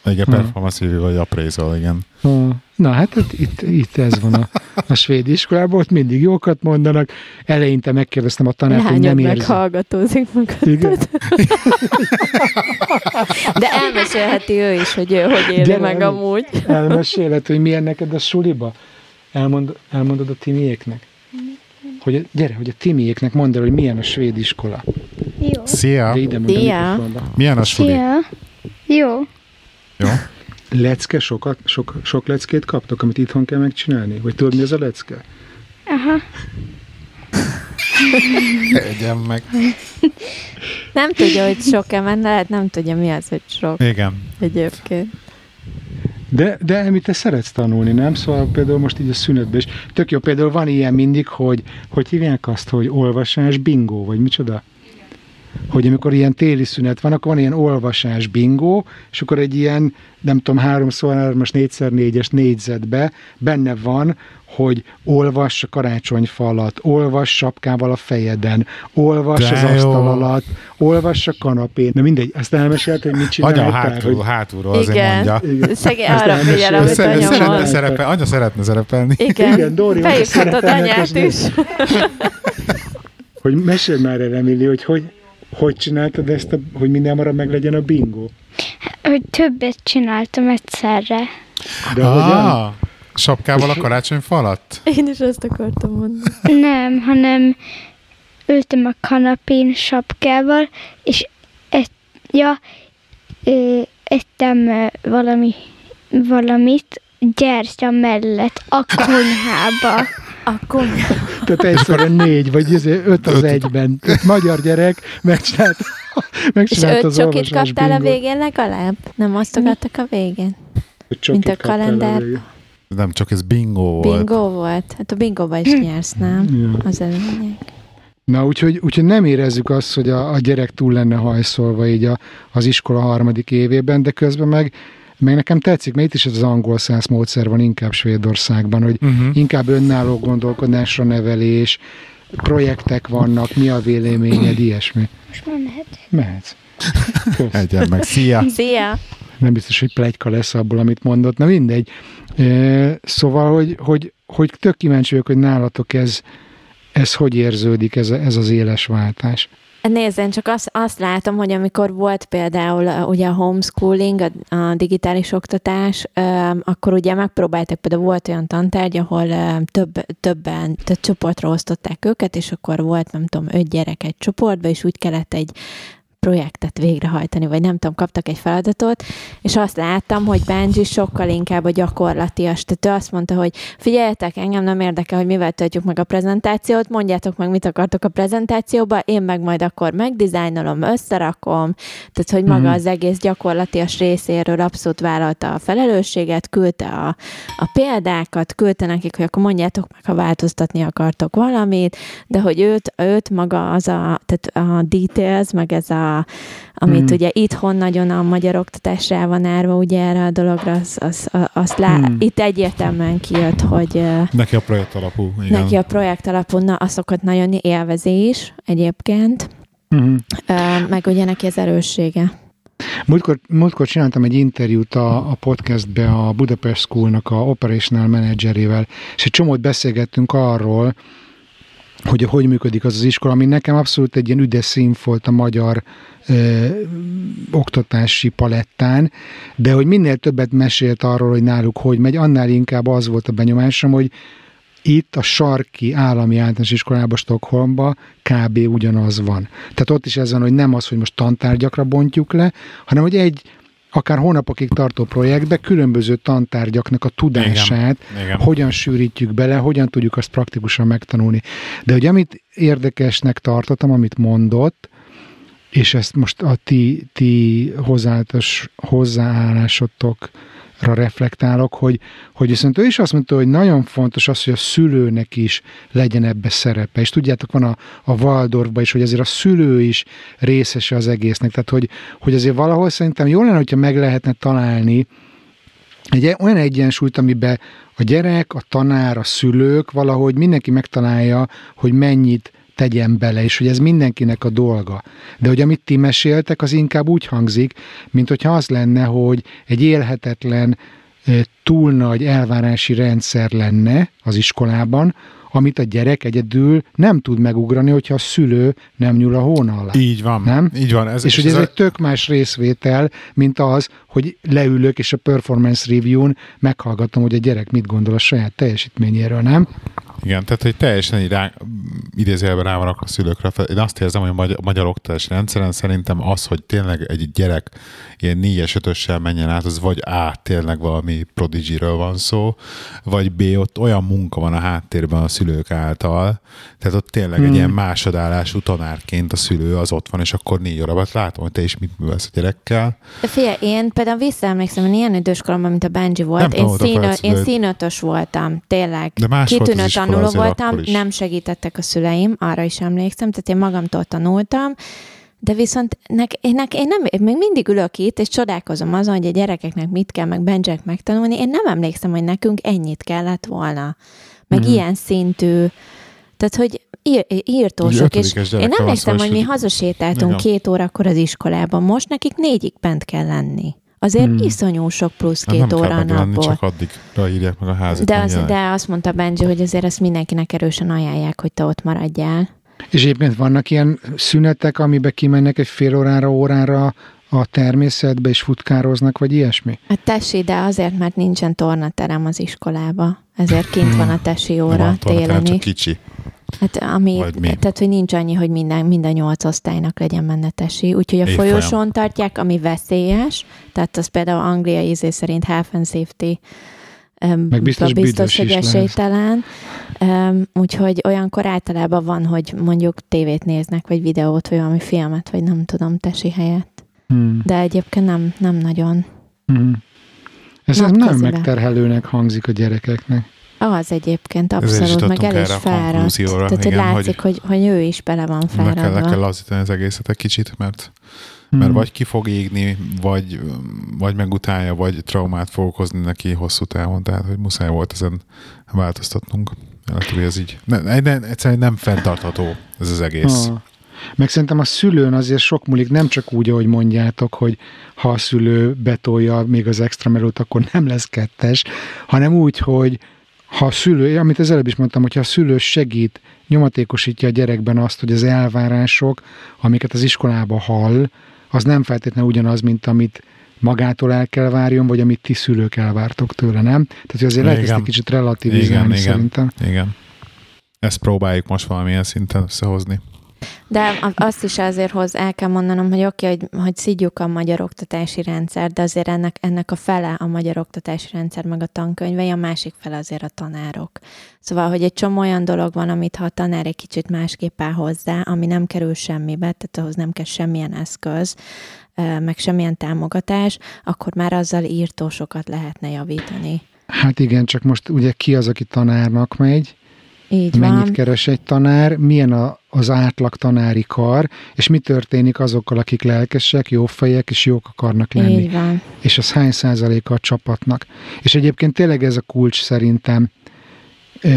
Igen, Ha. performance review vagy appraisal, igen. Ha. Na hát itt, itt, itt ez van a, a svéd iskolában, ott mindig jókat mondanak. Eleinte megkérdeztem a tanát, hogy nem érzi. meghallgatózik Igen. magad. De elmesélheti ő is, hogy ő hogy éli Gyere, meg Emi. amúgy. Elmeséled, hogy milyen neked a suliba? Elmond, elmondod a timiéknek? Hogy, gyere, hogy a timiéknek mondd el, hogy milyen a svéd iskola. Jó. Szia! De ide a Szia. mikrofonba. Milyen a suli? Szia. Jó. Jó? Lecke, sokat, sok, sok leckét kaptok, amit itthon kell megcsinálni? Vagy tudod, mi ez a lecke? Aha. Egyen meg. Nem tudja, hogy sok-e menne, lehet nem tudja, mi az, hogy sok Igen. egyébként. De, de Emi, te szeretsz tanulni, nem? Szóval például most így a szünetben is. Tök jó, például van ilyen mindig, hogy hogy hívják azt, hogy olvasás bingo, vagy micsoda? Hogy amikor ilyen téli szünet van, akkor van ilyen olvasás bingo, és akkor egy ilyen, nem tudom, háromszor hármas, négyszer négyes négyzetbe benne van, hogy olvass a karácsonyfa alatt, olvass sapkával a fejeden, olvass De az jó. asztal alatt, olvass a kanapén. Na mindegy, ezt elmesélt, hogy mit Anya csináltál, hátul, hogy hátulról azért Igen. mondja. igen. Szegény arra figyel, amit anya szeretne szerepel, anya szeretne szerepelni. Igen, Igen, Dóri, szeretem anyát is. Hogy mesélj már el, Emili, hogy hogy, hogy csináltad ezt, a, hogy minden marad meg legyen a bingo. Hogy többet csináltam egyszerre. De ah. hogyan? Sapkával a karácsonyfa alatt? Én is ezt akartam mondani. Nem, hanem ültem a kanapén sapkával, és ett, ja, ö, ettem valami, valamit gyertya mellett a konyhába. Akkor Tehát egyszerre négy, vagy izé, öt az egyben. Tehát magyar gyerek megcsinált, és megcsinált öt az csokit kaptál a bingót. végén legalább? Nem osztogattak a végén? Mint a kalendár. végén. Nem csak ez bingo volt. Bingo volt. Hát a bingóba is nyersz, nem? Ja. Az a lényeg. Na, úgyhogy, úgyhogy nem érezzük azt, hogy a, a gyerek túl lenne hajszolva így a, az iskola harmadik évében, de közben meg, meg nekem tetszik, mert itt is ez az angol száz módszer van inkább Svédországban, hogy Uh-huh. inkább önálló gondolkodásra nevelés, projektek vannak, mi a véleményed, ilyesmi. Most már mehet. Mehetsz. Egyen meg. Szia! Szia! Nem biztos, hogy plegyka lesz abból, amit mondott. Na mindegy. Szóval, hogy, hogy, hogy tök kíváncsi vagyok, hogy nálatok ez, ez hogy érződik, ez, ez az éles váltás. Nézzen, csak azt, azt látom, hogy amikor volt például ugye a homeschooling, a, a digitális oktatás, akkor ugye megpróbáltak, például volt olyan tantárgy, ahol több, többen, tehát csoportra osztották őket, és akkor volt, nem tudom, öt gyerek egy csoportba, és úgy kellett egy projektet végrehajtani, vagy nem tudom, kaptak egy feladatot, és azt láttam, hogy Benji sokkal inkább a gyakorlatias. Tehát ő azt mondta, hogy figyeljetek, engem nem érdekel, hogy mivel töltjük meg a prezentációt, mondjátok meg, mit akartok a prezentációba, én meg majd akkor megdizájnolom, összerakom, tehát hogy maga Mhm. az egész gyakorlatias részéről abszolút vállalta a felelősséget, küldte a, a példákat, küldte nekik, hogy akkor mondjátok meg, ha változtatni akartok valamit, de hogy őt, őt maga az a, tehát a details, meg ez a, amit Hmm. ugye itthon nagyon a magyar oktatásra van árva, ugye erre a dologra, az, az, azt lá, Hmm. itt egyértelműen kijött, hogy Neki a projekt alapú. Igen. neki a projekt alapú, na, azokat nagyon élvezi is egyébként, ö, meg ugye neki az erőssége. Múltkor, múltkor csináltam egy interjút a, a podcastbe a Budapest Schoolnak a operational managerével, és egy csomót beszélgettünk arról, hogy hogy működik az az iskola, ami nekem abszolút egy ilyen üdes szín volt a magyar ö, oktatási palettán, de hogy minél többet mesélt arról, hogy náluk hogy megy, annál inkább az volt a benyomásom, hogy itt a sarki állami általános iskolában, Stockholmba kb. ugyanaz van. Tehát ott is ez van, hogy nem az, hogy most tantárgyakra bontjuk le, hanem hogy egy akár hónapokig tartó projektbe különböző tantárgyaknak a tudását Igen. hogyan sűrítjük bele, hogyan tudjuk azt praktikusan megtanulni. De hogy amit érdekesnek tartottam, amit mondott, és ezt most a ti, ti hozzáállás, hozzáállásotokra reflektálok, hogy, hogy viszont ő is azt mondta, hogy nagyon fontos az, hogy a szülőnek is legyen ebbe szerepe. És tudjátok, van a, a Waldorfban is, hogy azért a szülő is részese az egésznek. Tehát, hogy, hogy azért valahol szerintem jó lenne, hogyha meg lehetne találni egy olyan egyensúlyt, amiben a gyerek, a tanár, a szülők valahogy mindenki megtalálja, hogy mennyit tegyen bele, és hogy ez mindenkinek a dolga. De hogy amit ti meséltek, az inkább úgy hangzik, mint hogyha az lenne, hogy egy élhetetlen, túl nagy elvárási rendszer lenne az iskolában, amit a gyerek egyedül nem tud megugrani, hogyha a szülő nem nyúl a hóna alá. Így van. Nem? Így van. Ez, És hogy ez a- egy tök más részvétel, mint az, hogy leülök és a performance review-n meghallgatom, hogy a gyerek mit gondol a saját teljesítményéről, nem? Igen, tehát hogy teljesen így rá, idézőjelben rá vannak a szülőkre. Én azt érzem, hogy a magyar, magyar oktatási rendszeren szerintem az, hogy tényleg egy gyerek ilyen négyes, ötössel menjen át, az vagy A, tényleg valami prodigyről van szó, vagy B, ott olyan munka van a háttérben a szülők által, tehát ott tényleg hmm. egy ilyen másodállású tanárként a szülő az ott van, és akkor négy órát látom, hogy te is mit művelsz a gyerekkel. De figyelj, én például visszaemlékszem, hogy ilyen időskoromban, mint a Benji volt, Nem én, színö, én színötös voltam, tényleg. De más volt Kitűnő iskola tanuló voltam, nem segítettek a szüleim, arra is emlékszem, tehát én magamtól tanultam, de viszont nek, nek, én nem, én még mindig ülök itt, és csodálkozom azon, hogy a gyerekeknek mit kell, meg Benjek megtanulni. Én nem emlékszem, hogy nekünk ennyit kellett volna. Meg mm. ilyen szintű, tehát, hogy ír, írtósok, és én van emlékszem, hogy mi hazasétáltunk Igen. két órakor az iskolában, most nekik négyig bent kell lenni. Azért Hmm. iszonyú sok plusz Hát két nem óra kell napból. csak addigra írják meg a házat. De, az, de azt mondta Benji, hogy azért ezt mindenkinek erősen ajánlják, hogy te ott maradjál. És egyébként vannak ilyen szünetek, amiben kimennek egy fél órára, órára a természetbe, és futkároznak, vagy ilyesmi? Hát tesi, de azért, mert nincsen tornaterem az iskolába. Ezért kint van a tesi Nem óra van tornaterem, télen csak kicsi. Hát, ami, Vagy mi? tehát, hogy nincs annyi, hogy minden, minden nyolc osztálynak legyen benne tesi. Úgyhogy a Évfolyam. folyosón tartják, ami veszélyes. Tehát az például Anglia ízé szerint health and safety Meg biztos büdös hogy esélytelen. Um, úgyhogy olyankor általában van, hogy mondjuk tévét néznek, vagy videót, vagy valami filmet, vagy nem tudom, tesi helyett. Hmm. De egyébként nem, nem nagyon. Hmm. Ez nem napközibe. megterhelőnek hangzik a gyerekeknek. Az egyébként abszolút, meg el is fáradt. Tehát, hogy igen, látszik, hogy, hogy, ő is bele van Le kell, le kell fáradva. lazítani az egészet egy kicsit, mert, mert Hmm. vagy ki fog égni, vagy, vagy megutálja, vagy traumát fog okozni neki hosszú távon, tehát hogy muszáj volt ezen változtatnunk. Lehet, hogy ez így. Ne, ne, ne, egyszerűen nem fenntartható ez az egész. Ah. Meg szerintem a szülőn azért sok múlik, nem csak úgy, ahogy mondjátok, hogy ha a szülő betolja még az extra melót, akkor nem lesz kettes, hanem úgy, hogy ha a szülő, amit az előbb is mondtam, hogyha a szülő segít, nyomatékosítja a gyerekben azt, hogy az elvárások, amiket az iskolába hall, az nem feltétlenül ugyanaz, mint amit magától el kell várjon, vagy amit ti szülők elvártok tőle, nem? Tehát hogy azért lehet ezt egy kicsit relativizálni Igen, igen. szerintem. Igen. Ezt próbáljuk most valamilyen szinten összehozni. De azt is azért hoz el kell mondanom, hogy oké, hogy, hogy szidjuk a magyar oktatási rendszer, de azért ennek, ennek a fele a magyar oktatási rendszer, meg a tankönyvei, a másik fele azért a tanárok. Szóval, hogy egy csomó olyan dolog van, amit ha a tanár egy kicsit másképp áll hozzá, ami nem kerül semmibe, tehát ahhoz nem kell semmilyen eszköz, meg semmilyen támogatás, akkor már azzal írtó sokat lehetne javítani. Hát igen, csak most ugye ki az, aki tanárnak megy, Így mennyit van. keres egy tanár, milyen a, az átlag tanári kar, és mi történik azokkal, akik lelkesek, jó fejek, és jók akarnak lenni. Így van. És az hány százaléka a csapatnak. És egyébként tényleg ez a kulcs szerintem. E,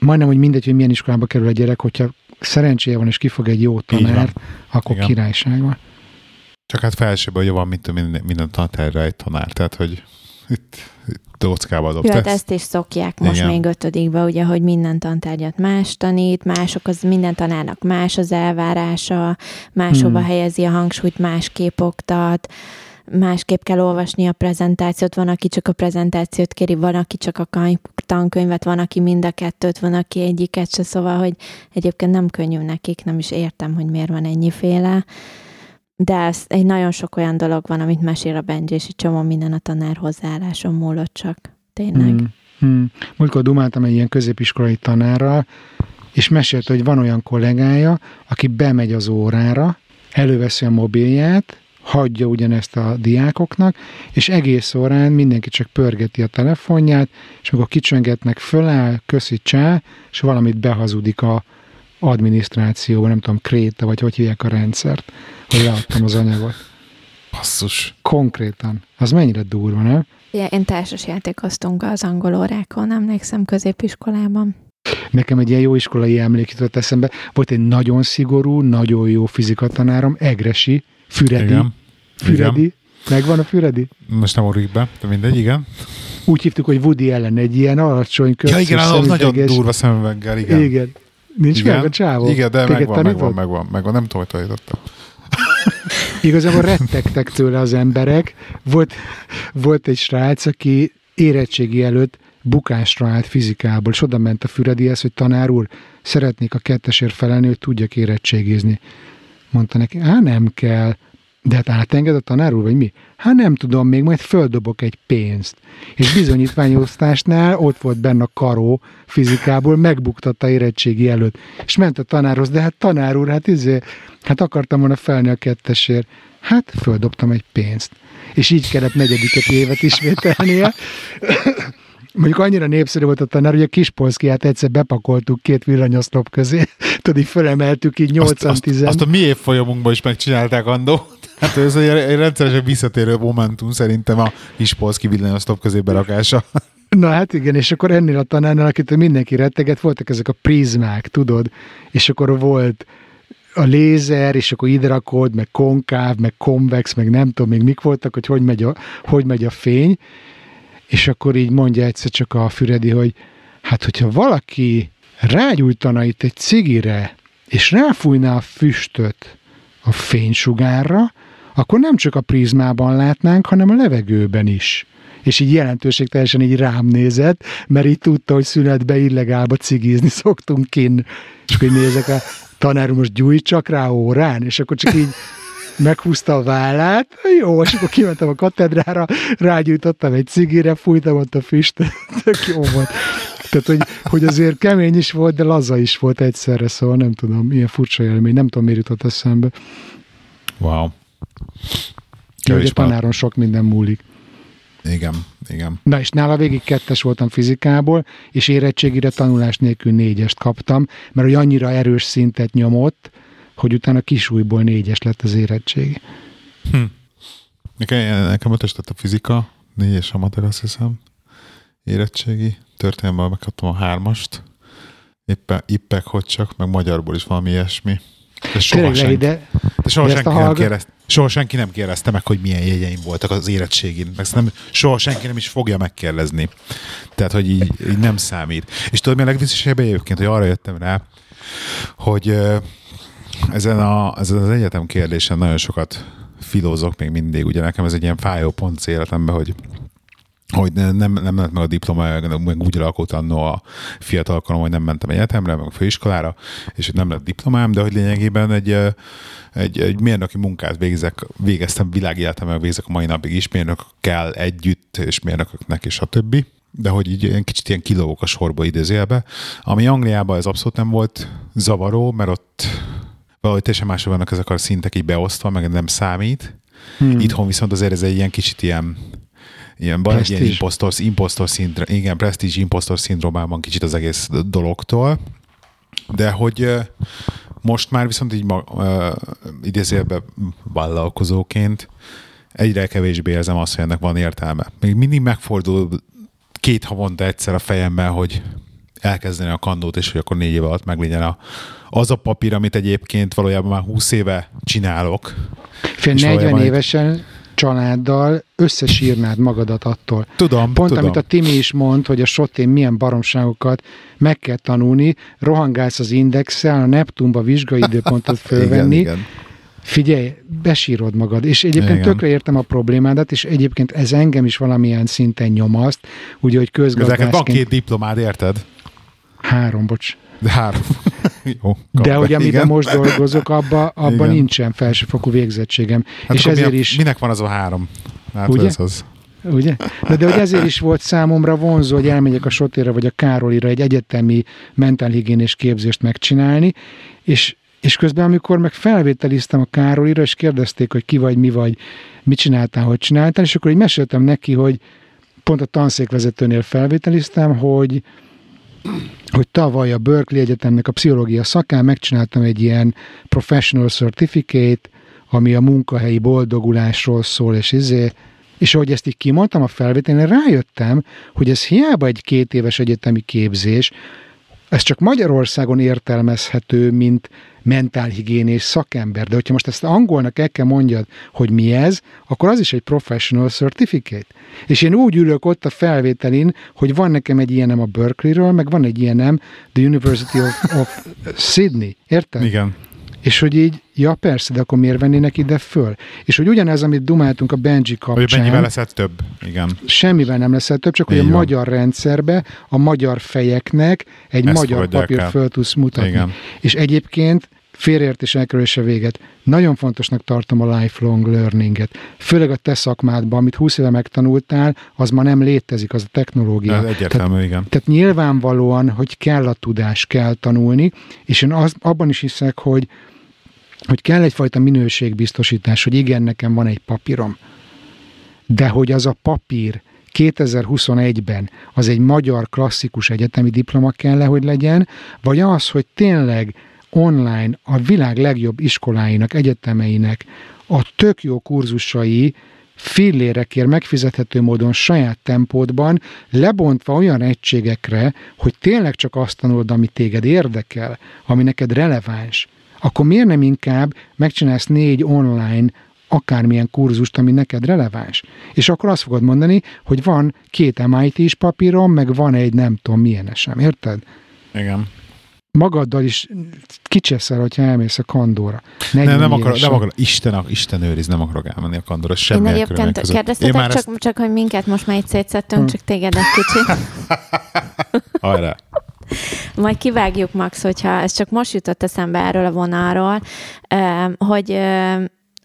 majdnem, hogy mindegy, hogy milyen iskolába kerül a gyerek, hogyha szerencséje van, és kifog egy jó van. tanár, akkor Igen. királyság van. Csak hát felsőbb, hogy van, mint minden, minden tanterre egy tanár. Tehát, hogy itt, itt dockába Jó, dobta hát ezt. is szokják most Igen. még ötödikbe, ugye, hogy minden tantárgyat más tanít, mások az minden tanárnak más az elvárása, máshova Hmm. helyezi a hangsúlyt, másképp oktat, másképp kell olvasni a prezentációt, van, aki csak a prezentációt kéri, van, aki csak a tankönyvet, van, aki mind a kettőt, van, aki egyiket se, szóval, hogy egyébként nem könnyű nekik, nem is értem, hogy miért van ennyiféle. De ez egy nagyon sok olyan dolog van, amit mesél a Benji, és egy csomó minden a tanár hozzáálláson múlott csak. Tényleg. Hmm. Hmm. Múltkor dumáltam egy ilyen középiskolai tanárral, és mesélte, hogy van olyan kollégája, aki bemegy az órára, előveszi a mobilját, hagyja ugyanezt a diákoknak, és egész órán mindenki csak pörgeti a telefonját, és amikor kicsöngetnek, föláll, köszi csá, és valamit behazudik a adminisztrációba, nem tudom, Kréta, vagy hogy hívják a rendszert, hogy leadtam az anyagot. Basszus. Konkrétan. Az mennyire durva, nem? Ugye, én társas játékoztunk az angol órákon, emlékszem középiskolában. Nekem egy ilyen jó iskolai emlék jutott eszembe. Volt egy nagyon szigorú, nagyon jó fizikatanárom, Egresi, Füredi. Igen. Füredi. Igen. Megvan a Füredi? Most nem orrjuk be, de mindegy, igen. Úgy hívtuk, hogy Woody ellen egy ilyen alacsony köpszös, Ja, igen, az nagyon durva szemüveggel, igen. Igen. Nincs igen. meg a csávó? Igen, de Téged megvan, megvan, tanított? megvan, megvan, nem tudom, hogy. Igazából rettegtek tőle az emberek. Volt, volt egy srác, aki érettségi előtt bukásra állt fizikából, és oda ment a Füredihez, hogy tanár úr, szeretnék a kettesért felelni, hogy tudjak érettségizni. Mondta neki, hát nem kell. De hát átenged a tanár úr, vagy mi? Hát nem tudom, még majd földobok egy pénzt. És bizonyítványosztásnál ott volt benne a karó fizikából, megbuktatta érettségi előtt. És ment a tanárhoz, de hát tanár úr, hát izé, hát akartam volna felni a kettesért. Hát földobtam egy pénzt. És így kellett negyediket évet ismételnie. Mondjuk annyira népszerű volt a tanár, hogy a Kispolszkiát egyszer bepakoltuk két villanyoszlop közé. Tudod, így fölemeltük így Azt, azt, 8-10. azt a mi évfolyamunkban is megcsinálták andó. Hát ez egy, egy rendszeresen visszatérő momentum szerintem a Ispolszki villanyosztop közé berakása. Na hát igen, és akkor ennél a tanárnál, akitől mindenki retteget, voltak ezek a prizmák, tudod? És akkor volt a lézer, és akkor ide rakod, meg konkáv, meg konvex, meg nem tudom még mik voltak, hogy hogy megy a, hogy megy a fény, és akkor így mondja egyszer csak a Füredi, hogy hát hogyha valaki rágyújtana itt egy cigire, és ráfújná a füstöt a fénysugárra, akkor nem csak a prizmában látnánk, hanem a levegőben is. És így jelentőségteljesen így rám nézett, mert így tudta, hogy szünetbe illegálba cigizni szoktunk kinn. És így nézek a tanár, most gyújtsak rá órán, és akkor csak így meghúzta a vállát, jó, és akkor kimentem a katedrára, rágyújtottam egy cigire, fújtam ott a füstöt, tök jó volt. Tehát, hogy, hogy azért kemény is volt, de laza is volt egyszerre, szóval nem tudom, ilyen furcsa élmény, nem tudom, miért jutott eszembe. Wow. Jó, hogy a tanáron sok minden múlik. Igen, igen. Na és nála végig kettes voltam fizikából, és érettségire tanulás nélkül négyest kaptam, mert hogy annyira erős szintet nyomott, hogy utána kisújból négyes lett az érettségi. Hm. Nekem, nekem ötös lett a fizika, négyes a matek, azt hiszem. Érettségi. Történelemben megkaptam a hármast. Éppen, ippek, hogy csak, meg magyarból is valami ilyesmi. De soha, Tényleg, senki, de, de soha, de senki a nem hallgat- kérdezte, soha senki nem kérdezte meg, hogy milyen jegyeim voltak az érettségin. Meg nem, soha senki nem is fogja megkérdezni. Tehát, hogy így, így nem számít. És tudod, mi a legvisszesebb egyébként, hogy arra jöttem rá, hogy ezen, a, ezen az egyetem kérdésen nagyon sokat filózok még mindig. Ugye nekem ez egy ilyen fájó pont az életemben, hogy hogy nem, nem, lett meg a diploma, meg úgy alakult annó a fiatal korom, hogy nem mentem egyetemre, meg a főiskolára, és hogy nem lett diplomám, de hogy lényegében egy, egy, egy mérnöki munkát végzek, végeztem világéletemben, végzek a mai napig is, mérnökkel együtt, és mérnököknek, és a többi de hogy így kicsit ilyen kilógok a sorba idézélbe, ami Angliában ez abszolút nem volt zavaró, mert ott valahogy teljesen mások vannak ezek a szintek így beosztva, meg nem számít. Hmm. Itthon viszont azért ez egy ilyen kicsit ilyen Ilyen, van egy ilyen impostor, impostor szindr, igen, prestige impostor szindrómában kicsit az egész dologtól, de hogy most már viszont így ma, uh, idézélbe vállalkozóként egyre kevésbé érzem azt, hogy ennek van értelme. Még mindig megfordul két havonta egyszer a fejemben, hogy elkezdeni a kandót, és hogy akkor négy év alatt meglegyen a, az a papír, amit egyébként valójában már 20 éve csinálok. fél És 40 valójában- évesen családdal összesírnád magadat attól. Tudom, Pont tudom. amit a Timi is mond, hogy a sotén milyen baromságokat meg kell tanulni, rohangálsz az indexel, a Neptunba vizsgaidőpontot fölvenni, Igen, igen. figyelj, besírod magad. És egyébként Igen. tökre értem a problémádat, és egyébként ez engem is valamilyen szinten nyomaszt, ugye, hogy neked van közgazdászként... két diplomád, érted? Három, bocs. De három. Jó, De be, hogy amiben igen. most dolgozok, abba, abban Igen. nincsen felsőfokú végzettségem. Hát és ezért minek, is... Minek van az a három? Hát Ugye? ez az. Ugye? De, de hogy ezért is volt számomra vonzó, hogy elmegyek a Sotérra vagy a Károlira egy egyetemi mentálhigiénés képzést megcsinálni, és, és közben, amikor meg felvételiztem a Károlira, és kérdezték, hogy ki vagy, mi vagy, mit csináltál, hogy csináltál, és akkor így meséltem neki, hogy pont a tanszékvezetőnél felvételiztem, hogy hogy tavaly a Berkeley Egyetemnek a pszichológia szakán megcsináltam egy ilyen professional certificate, ami a munkahelyi boldogulásról szól, és izé, és ahogy ezt így kimondtam a felvételen, rájöttem, hogy ez hiába egy két éves egyetemi képzés, ez csak Magyarországon értelmezhető, mint mentálhigiénés szakember. De hogyha most ezt angolnak el kell mondjad, hogy mi ez, akkor az is egy professional certificate. És én úgy ülök ott a felvételin, hogy van nekem egy ilyenem a Berkeley-ről, meg van egy ilyenem The University of, of Sydney. Érted? Igen. És hogy így, ja persze, de akkor miért vennének ide föl? És hogy ugyanez, amit dumáltunk a Benji Hogy kapcsán, mennyivel lesz több. Igen. semmivel nem lesz több, csak hogy Így a van. magyar rendszerbe, a magyar fejeknek egy Ezt magyar papírt el. föl tudsz mutatni. Igen. És egyébként félreértés elkerülése véget. Nagyon fontosnak tartom a lifelong learninget. Főleg a te szakmádban, amit 20 éve megtanultál, az ma nem létezik, az a technológia. Ez egyértelmű, igen. Tehát nyilvánvalóan, hogy kell a tudás, kell tanulni, és én az, abban is hiszek, hogy, hogy kell egyfajta minőségbiztosítás, hogy igen, nekem van egy papírom. De hogy az a papír 2021-ben az egy magyar klasszikus egyetemi diploma kell -e, hogy legyen, vagy az, hogy tényleg online a világ legjobb iskoláinak, egyetemeinek a tök jó kurzusai fillérekért megfizethető módon saját tempódban, lebontva olyan egységekre, hogy tényleg csak azt tanulod, ami téged érdekel, ami neked releváns, akkor miért nem inkább megcsinálsz négy online akármilyen kurzust, ami neked releváns. És akkor azt fogod mondani, hogy van két MIT-s papírom, meg van egy nem tudom milyen sem, érted? Igen. Magaddal is kicseszel, hogyha elmész a kandóra. Nem, nem évesen. akarok, nem akarok, Isten, Isten őriz, nem akarok elmenni a kandorra, Én semmi egyébként kérdeztetek, csak, ezt... csak hogy minket most már itt szétszettünk, Hm. csak téged egy kicsit. Hajrá. Majd kivágjuk, Max, hogyha ez csak most jutott eszembe erről a vonalról, hogy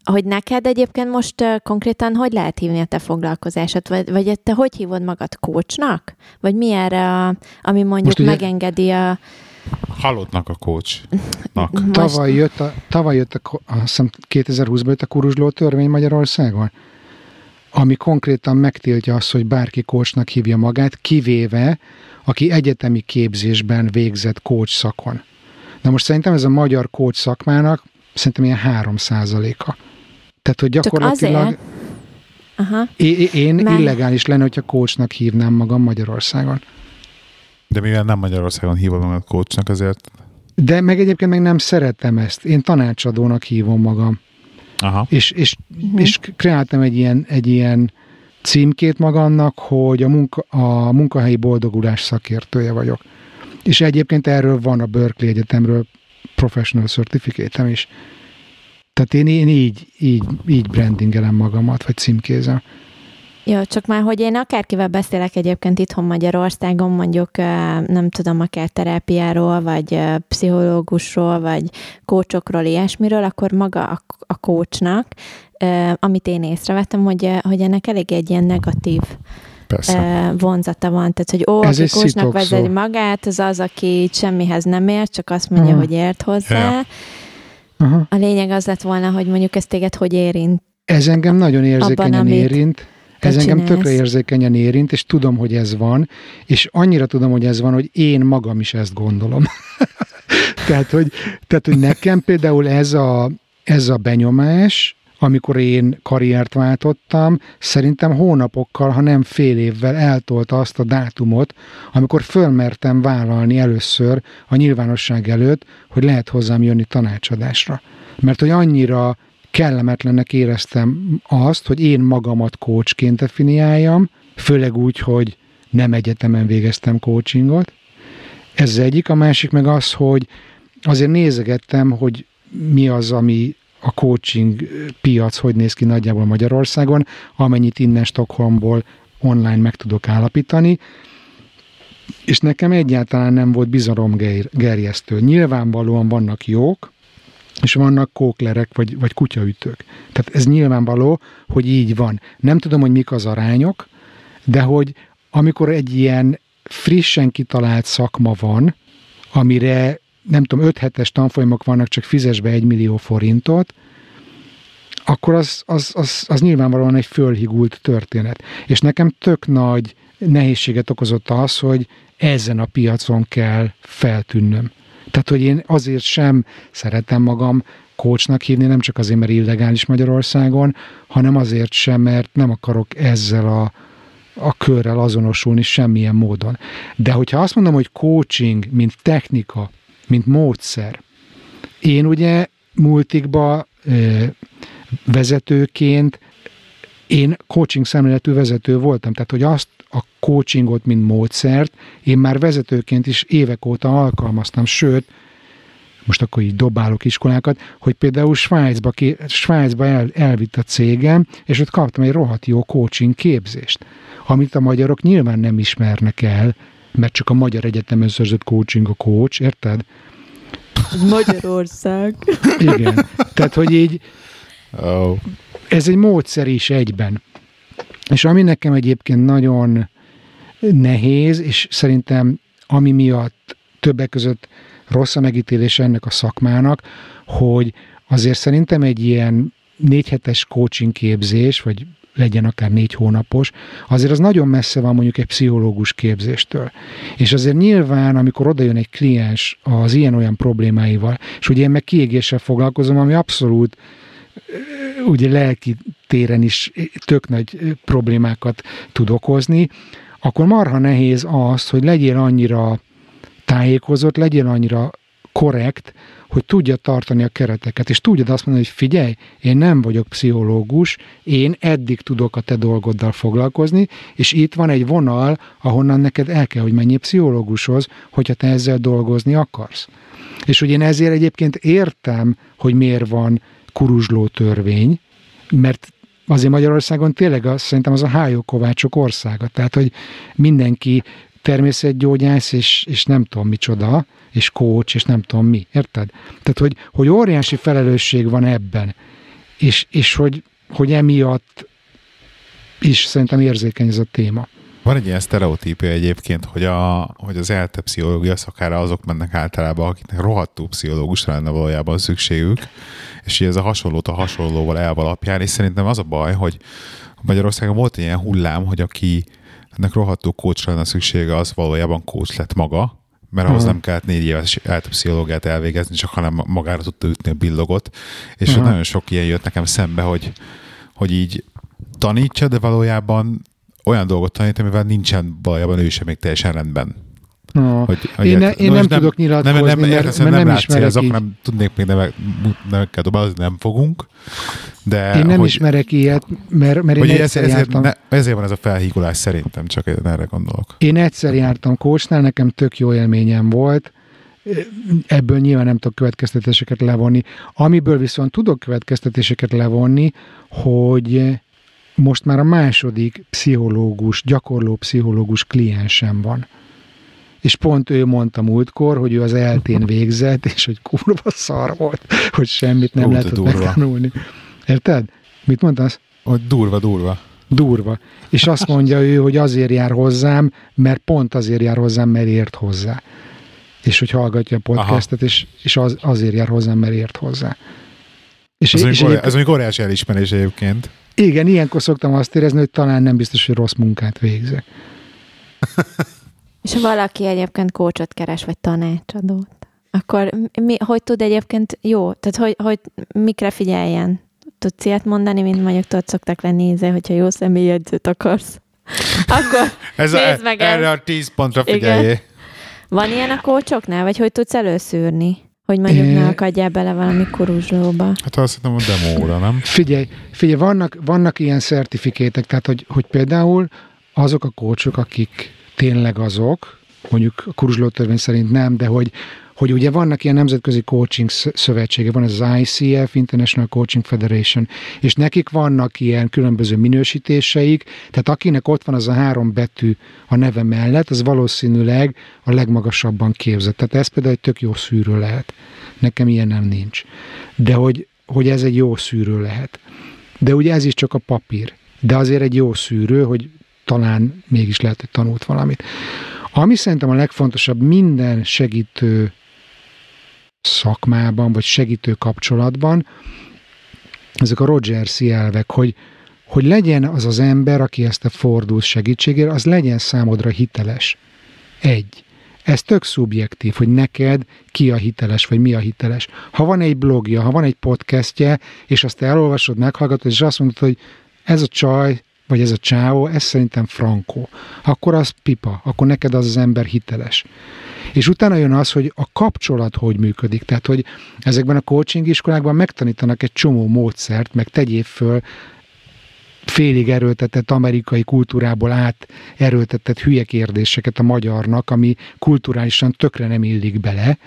hogy neked egyébként most ö, konkrétan hogy lehet hívni a te foglalkozásod? Vagy, vagy te hogy hívod magad coachnak? Vagy mi erre, a, ami mondjuk Most ugye- megengedi a... Halottnak a coachnak. Most, Tavaly jött, a, tavaly jött a, azt hiszem 2020-ban jött a kuruzsló törvény Magyarországon, ami konkrétan megtiltja azt, hogy bárki coachnak hívja magát, kivéve, aki egyetemi képzésben végzett coach szakon. Na most szerintem ez a magyar coach szakmának szerintem ilyen 3% a Tehát, hogy gyakorlatilag Csak Aha. é- én illegális lenne, hogyha coachnak hívnám magam Magyarországon. De mivel nem Magyarországon hívom magad coachnak, ezért... De meg egyébként meg nem szeretem ezt. Én tanácsadónak hívom magam. Aha. És, és, uh-huh. és kreáltam egy ilyen, egy ilyen címkét magamnak, hogy a, munka, a munkahelyi boldogulás szakértője vagyok. És egyébként erről van a Berkeley Egyetemről professional certificate is. Tehát én, én így, így, így brandingelem magamat, vagy címkézem. Jó, csak már, hogy én akárkivel beszélek egyébként itthon Magyarországon, mondjuk nem tudom, akár terápiáról, vagy pszichológusról, vagy kócsokról, ilyesmiről, akkor maga a, a kócsnak, amit én észrevettem, hogy, hogy ennek elég egy ilyen negatív Persze. vonzata van. Tehát, hogy ó, Ez aki kócsnak vezeti magát, az az, aki semmihez nem ért, csak azt mondja, Mhm. hogy ért hozzá. Ja. Aha. A lényeg az lett volna, hogy mondjuk ez téged hogy érint. Ez engem nagyon érzékenyen Abban, amit érint. Ez engem csinálsz. tökre érzékenyen érint, és tudom, hogy ez van, és annyira tudom, hogy ez van, hogy én magam is ezt gondolom. tehát, hogy, tehát, hogy nekem például ez a, ez a benyomás, amikor én karriert váltottam, szerintem hónapokkal, ha nem fél évvel eltolta azt a dátumot, amikor fölmertem vállalni először a nyilvánosság előtt, hogy lehet hozzám jönni tanácsadásra. Mert hogy annyira kellemetlennek éreztem azt, hogy én magamat coachként definiáljam, főleg úgy, hogy nem egyetemen végeztem coachingot. Ez az egyik, a másik meg az, hogy azért nézegettem, hogy mi az, ami a coaching piac hogy néz ki nagyjából Magyarországon, amennyit innen Stockholmból online meg tudok állapítani, és nekem egyáltalán nem volt bizalomgerjesztő. Nyilvánvalóan vannak jók, és vannak kóklerek, vagy, vagy kutyaütők. Tehát ez nyilvánvaló, hogy így van. Nem tudom, hogy mik az arányok, de hogy amikor egy ilyen frissen kitalált szakma van, amire nem tudom, 5 hetes tanfolyamok vannak, csak fizes be egy millió forintot, akkor az, az, az, az nyilvánvalóan egy fölhigult történet. És nekem tök nagy nehézséget okozott az, hogy ezen a piacon kell feltűnnöm. Tehát, hogy én azért sem szeretem magam coachnak hívni, nem csak azért, mert illegális Magyarországon, hanem azért sem, mert nem akarok ezzel a, a körrel azonosulni semmilyen módon. De hogyha azt mondom, hogy coaching, mint technika, mint módszer, én ugye multikba vezetőként én coaching szemléletű vezető voltam, tehát hogy azt a coachingot, mint módszert, én már vezetőként is évek óta alkalmaztam, sőt, most akkor így dobálok iskolákat, hogy például Svájcba, Svájcba el, elvitt a cégem, és ott kaptam egy rohadt jó coaching képzést, amit a magyarok nyilván nem ismernek el, mert csak a magyar egyetemen szerzett coaching a coach, érted? Magyarország. Igen. Tehát, hogy így Oh. ez egy módszer is egyben. És ami nekem egyébként nagyon nehéz, és szerintem ami miatt többek között rossz a megítélése ennek a szakmának, hogy azért szerintem egy ilyen négy hetes coaching képzés, vagy legyen akár négy hónapos, azért az nagyon messze van mondjuk egy pszichológus képzéstől. És azért nyilván, amikor odajön egy kliens az ilyen-olyan problémáival, és ugye én meg kiégéssel foglalkozom, ami abszolút ugye lelki téren is tök nagy problémákat tud okozni, akkor marha nehéz az, hogy legyél annyira tájékozott, legyél annyira korrekt, hogy tudja tartani a kereteket, és tudjad azt mondani, hogy figyelj, én nem vagyok pszichológus, én eddig tudok a te dolgoddal foglalkozni, és itt van egy vonal, ahonnan neked el kell, hogy menjél pszichológushoz, hogyha te ezzel dolgozni akarsz. És hogy én ezért egyébként értem, hogy miért van kuruzsló törvény, mert azért Magyarországon tényleg az, szerintem az a hájókovácsok országa. Tehát, hogy mindenki természetgyógyász, és, és nem tudom micsoda, és coach, és nem tudom mi. Érted? Tehát, hogy, hogy óriási felelősség van ebben, és, és hogy, hogy emiatt is szerintem érzékeny ez a téma. Van egy ilyen sztereotípia egyébként, hogy, a, hogy az ELTE pszichológia szakára azok mennek általában, akiknek rohadtú pszichológusra lenne valójában szükségük, és így ez a hasonlót a hasonlóval elv alapján, és szerintem az a baj, hogy Magyarországon volt egy ilyen hullám, hogy aki ennek rohadtó kócsra lenne szüksége, az valójában kócs lett maga, mert ahhoz nem kellett négy éves eltepsziológiát elvégezni, csak hanem magára tudta ütni a billogot. És Aha. nagyon sok ilyen jött nekem szembe, hogy, hogy így tanítsa, de valójában olyan dolgot tanít, amivel nincsen valójában ő sem még teljesen rendben. No. Hogy, hogy Én, ne, én No, nem, és tudok nyilatkozni, nem, nem, mert, értesz, mert nem, nem ismerek így. nem tudnék még nevek, nevekkel dobálni, nem fogunk. De Én nem hogy, ismerek ilyet, mert, mert én hogy ez, egyszer ezért, ne, ezért van ez a felhígulás szerintem, csak én erre gondolok. Én egyszer jártam kócsnál, nekem tök jó élményem volt, ebből nyilván nem tudok következtetéseket levonni. Amiből viszont tudok következtetéseket levonni, hogy most már a második pszichológus, gyakorló pszichológus kliensem van. És pont ő mondta múltkor, hogy ő az eltén végzett, és hogy kurva szar volt, hogy semmit nem Ó, lehetett megtanulni. Érted? Mit mondtasz? Hogy durva, durva. Durva. És azt mondja ő, hogy azért jár hozzám, mert pont azért jár hozzám, mert ért hozzá. És hogy hallgatja a podcastet, és, és az, azért jár hozzám, mert ért hozzá. És, Ez, és óri- egyébként- ez mondjuk óriási elismerés egyébként. igen, ilyenkor szoktam azt érezni, hogy talán nem biztos, hogy rossz munkát végzek. És ha valaki egyébként kócsot keres, vagy tanácsadót, akkor mi, hogy tud egyébként jó? Tehát hogy, hogy mikre figyeljen? Tudsz ilyet mondani, mint mondjuk tudod, szoktak lenni íze, hogyha jó személyedzőt akarsz. Akkor Ez Nézd a, meg erre ezt. a 10 pontra Igen. figyeljé. van ilyen a kócsoknál, vagy hogy tudsz előszűrni? Hogy mondjuk É. ne akadjál bele valami kuruzslóba. Hát azt hiszem a demóra, nem? Figyelj, figyelj vannak, vannak ilyen szertifikétek, tehát hogy, hogy például azok a kócsok, akik tényleg azok, mondjuk a kuruzsló törvény szerint nem, de hogy, hogy ugye vannak ilyen nemzetközi coaching sz- szövetsége, van az ICF, International Coaching Federation, és nekik vannak ilyen különböző minősítéseik, tehát akinek ott van az a három betű a neve mellett, az valószínűleg a legmagasabban képzett. Tehát ez például egy tök jó szűrő lehet. Nekem ilyen nem nincs. De hogy, hogy ez egy jó szűrő lehet. De ugye ez is csak a papír. De azért egy jó szűrő, hogy talán mégis lehet, hogy tanult valamit. Ami szerintem a legfontosabb minden segítő szakmában, vagy segítő kapcsolatban, ezek a Rogers elvek, hogy, hogy legyen az az ember, aki ezt a fordulsz segítségére, az legyen számodra hiteles. Egy. Ez tök szubjektív, hogy neked ki a hiteles, vagy mi a hiteles. Ha van egy blogja, ha van egy podcastje, és azt elolvasod, meghallgatod, és azt mondod, hogy ez a csaj, vagy ez a csáó, ez szerintem frankó. Akkor az pipa, akkor neked az az ember hiteles. És utána jön az, hogy a kapcsolat hogy működik. Tehát, hogy ezekben a coaching iskolákban megtanítanak egy csomó módszert, meg tegyél föl félig erőltetett amerikai kultúrából át erőltetett hülye kérdéseket a magyarnak, ami kulturálisan tökre nem illik bele.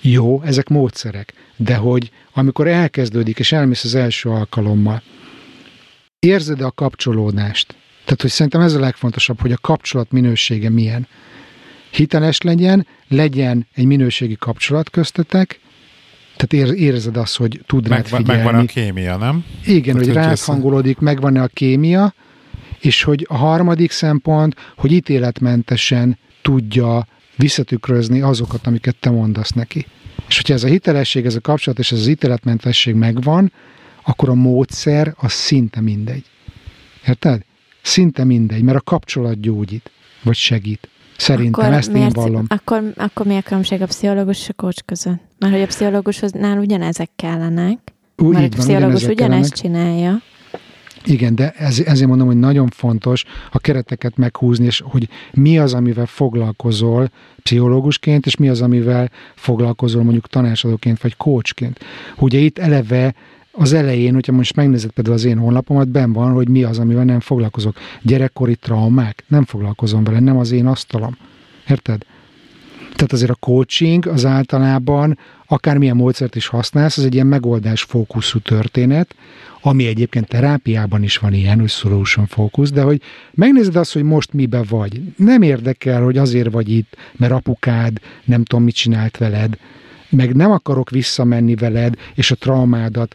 Jó, ezek módszerek, de hogy amikor elkezdődik, és elmész az első alkalommal, érzed a kapcsolódást? Tehát, hogy szerintem ez a legfontosabb, hogy a kapcsolat minősége milyen. Hiteles legyen, legyen egy minőségi kapcsolat köztetek, tehát ér, érzed azt, hogy tud rád Meg, figyelni. megvan a kémia, nem? Igen, Tehát, hogy rád hangolódik, megvan-e a kémia, és hogy a harmadik szempont, hogy ítéletmentesen tudja visszatükrözni azokat, amiket te mondasz neki. És hogyha ez a hitelesség, ez a kapcsolat, és ez az ítéletmentesség megvan, akkor a módszer az szinte mindegy. Érted? Szinte mindegy, mert a kapcsolat gyógyít, vagy segít. Szerintem ezt én vallom. Akkor, akkor mi a különbség a pszichológus és a coach között? Mert hogy a pszichológusnál ugyanezek kellenek, Ú, mert a pszichológus ugyanezt kellenek. csinálja. Igen, de ez, ezért mondom, hogy nagyon fontos a kereteket meghúzni, és hogy mi az, amivel foglalkozol pszichológusként, és mi az, amivel foglalkozol mondjuk tanácsadóként, vagy coachként. Ugye itt eleve az elején, hogyha most megnézed például az én honlapomat, ben van, hogy mi az, amivel nem foglalkozok. Gyerekkori traumák, nem foglalkozom vele, nem az én asztalom. Érted? Tehát azért a coaching az általában akármilyen módszert is használsz, az egy ilyen megoldás fókuszú történet, ami egyébként terápiában is van ilyen, hogy solution focus, de hogy megnézed azt, hogy most mibe vagy. Nem érdekel, hogy azért vagy itt, mert apukád nem tudom, mit csinált veled, meg nem akarok visszamenni veled, és a traumádat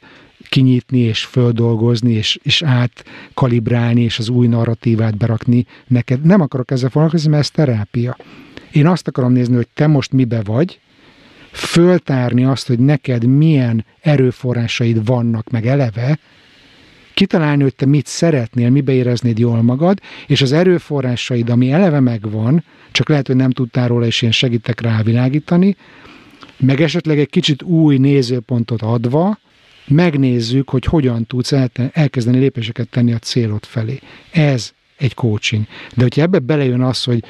kinyitni, és földolgozni, és, és átkalibrálni, és az új narratívát berakni neked. Nem akarok ezzel foglalkozni, mert ez terápia. Én azt akarom nézni, hogy te most mibe vagy, föltárni azt, hogy neked milyen erőforrásaid vannak meg eleve, kitalálni, hogy te mit szeretnél, mibe éreznéd jól magad, és az erőforrásaid, ami eleve megvan, csak lehet, hogy nem tudtál róla, és én segítek rávilágítani, meg esetleg egy kicsit új nézőpontot adva, megnézzük, hogy hogyan tudsz elkezdeni lépéseket tenni a célod felé. Ez egy coaching. De hogyha ebbe belejön az, hogy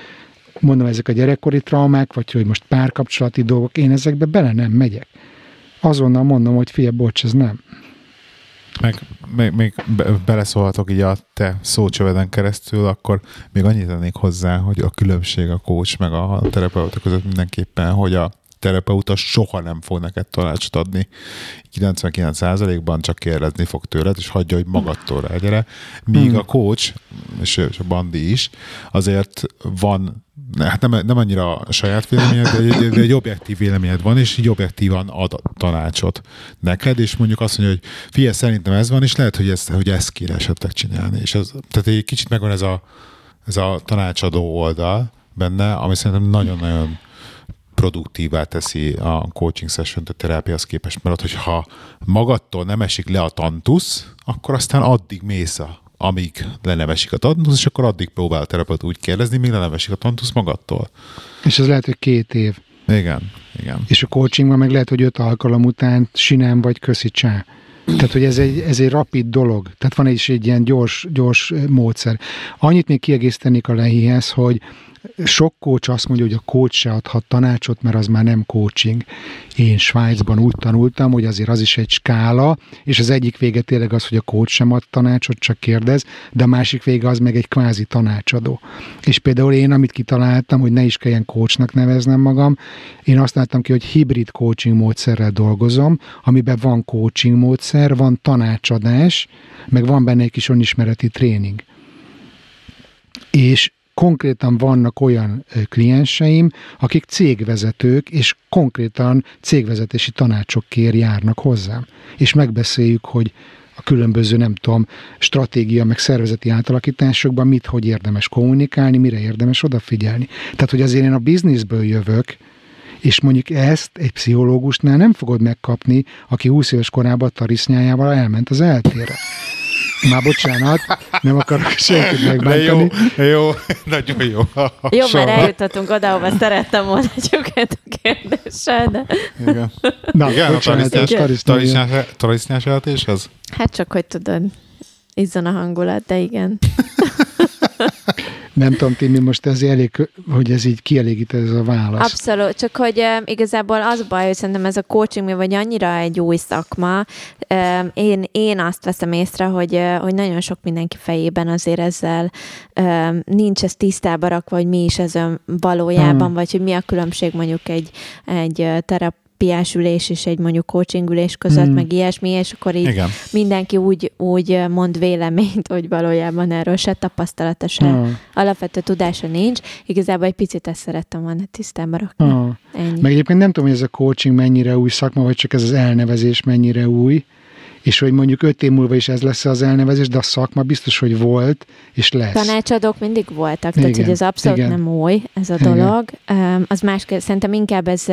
mondom, ezek a gyerekkori traumák, vagy hogy most párkapcsolati dolgok, én ezekbe bele nem megyek. Azonnal mondom, hogy fia, bocs, ez nem. Meg még, még be, beleszólhatok így a te szócsöveden keresztül, akkor még annyit tennék hozzá, hogy a különbség a coach meg a terapeuta között mindenképpen, hogy a terapeuta soha nem fog neked tanácsot adni. 99%-ban csak kérdezni fog tőled, és hagyja, hogy magadtól rágyere. Míg hmm. a coach, és, és a bandi is, azért van hát nem, nem annyira a saját véleményed, de egy, de egy objektív véleményed van, és így objektívan ad tanácsot neked, és mondjuk azt mondja, hogy figyelj, szerintem ez van, és lehet, hogy ezt, hogy ezt kéne esetleg csinálni. És ez, tehát egy kicsit megvan ez a, ez a tanácsadó oldal benne, ami szerintem nagyon-nagyon produktívá teszi a coaching session a terápiához képest, mert ott, hogyha magadtól nem esik le a tantusz, akkor aztán addig mész a amíg le nem esik a tantusz, és akkor addig próbál a terapeut úgy kérdezni, míg le nem esik a tantusz magadtól. És ez lehet, hogy két év. Igen, igen. És a coachingban meg lehet, hogy öt alkalom után sinem vagy köszi csá. Tehát, hogy ez egy, ez egy rapid dolog. Tehát van is egy ilyen gyors, gyors módszer. Annyit még kiegészítenék a lehihez, hogy sok coach azt mondja, hogy a coach se adhat tanácsot, mert az már nem coaching. Én Svájcban úgy tanultam, hogy azért az is egy skála, és az egyik vége tényleg az, hogy a coach sem ad tanácsot, csak kérdez, de a másik vége az meg egy kvázi tanácsadó. És például én, amit kitaláltam, hogy ne is kelljen coachnak neveznem magam, én azt láttam ki, hogy hibrid coaching módszerrel dolgozom, amiben van coaching módszer, van tanácsadás, meg van benne egy kis önismereti tréning. És konkrétan vannak olyan klienseim, akik cégvezetők, és konkrétan cégvezetési tanácsokért járnak hozzám. És megbeszéljük, hogy a különböző, nem tudom, stratégia, meg szervezeti átalakításokban mit, hogy érdemes kommunikálni, mire érdemes odafigyelni. Tehát, hogy azért én a bizniszből jövök, és mondjuk ezt egy pszichológusnál nem fogod megkapni, aki 20 éves korában tarisznyájával elment az eltére. Már bocsánat, nem akarok senkit megbántani. De jó, jó, nagyon jó. Jó, már eljutottunk oda, ahova szerettem volna csukett a kérdéssel, de... Igen. Na, Igen, bocsánat, a tarisznyás jelentéshez? Hát csak, hogy tudod, izzon a hangulat, de igen. Nem tudom, Timi, most ez elég, hogy ez így kielégít ez a válasz. Abszolút, csak hogy uh, igazából az baj, hogy szerintem ez a coaching, vagy annyira egy új szakma, uh, én, én azt veszem észre, hogy, uh, hogy nagyon sok mindenki fejében azért ezzel uh, nincs ez tisztába rakva, hogy mi is ez valójában, hmm. vagy hogy mi a különbség mondjuk egy, egy terap terápiás ülés és egy mondjuk coaching ülés között, hmm. meg ilyesmi, és akkor így Igen. mindenki úgy, úgy mond véleményt, hogy valójában erről se tapasztalata, se hmm. alapvető tudása nincs. Igazából egy picit ezt szerettem volna tisztában rakni. Hmm. Ennyi. Meg egyébként nem tudom, hogy ez a coaching mennyire új szakma, vagy csak ez az elnevezés mennyire új, és hogy mondjuk öt év múlva is ez lesz az elnevezés, de a szakma biztos, hogy volt, és lesz. Tanácsadók mindig voltak, igen, tehát hogy ez abszolút igen. nem új, ez a dolog. Igen. Az más, szerintem inkább ez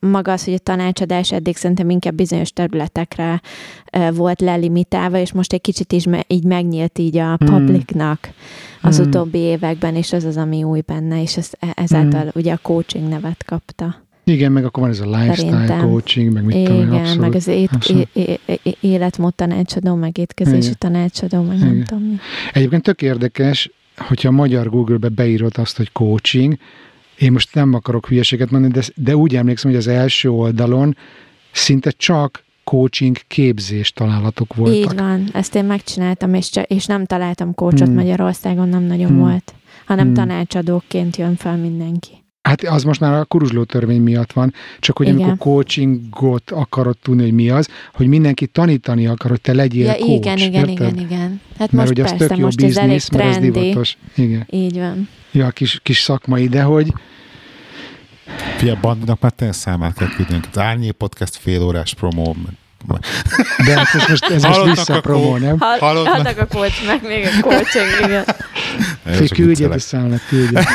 maga az, hogy a tanácsadás eddig szerintem inkább bizonyos területekre volt lelimitálva, és most egy kicsit is így megnyílt így a hmm. publicnak az hmm. utóbbi években, és az az, ami új benne, és ez, e, ezáltal hmm. ugye a coaching nevet kapta. Igen, meg akkor van ez a lifestyle Szerintem. coaching, meg mit Igen, tudom, abszolút, meg az ét, é, é, életmód tanácsadó, meg étkezési Igen. tanácsadó, meg Igen. nem tudom mi. Egyébként tök érdekes, hogyha a magyar Google-be beírod azt, hogy coaching, én most nem akarok hülyeséget mondani, de, de úgy emlékszem, hogy az első oldalon szinte csak coaching képzés találatok voltak. Így van, ezt én megcsináltam, és, csak, és nem találtam coachot hmm. Magyarországon, nem nagyon hmm. volt, hanem hmm. tanácsadóként jön fel mindenki. Hát az most már a kuruzsló törvény miatt van, csak hogy igen. amikor coachingot akarod tudni, hogy mi az, hogy mindenki tanítani akar, hogy te legyél ja, coach. Igen, igen, érted? igen, igen. Hát mert most persze, tök jó most biznisz, ez. Mert ez divatos. Igen. Így van. Ja, kis, kis szakmai, de hogy Fia, bandinak már te számát kell küldnünk. Az Árnyé Podcast fél órás promó. De hát ez most, ez most visszapromó, nem? Hallottak a coach, meg még a coaching, igen. Fé, küldje vissza, küldje.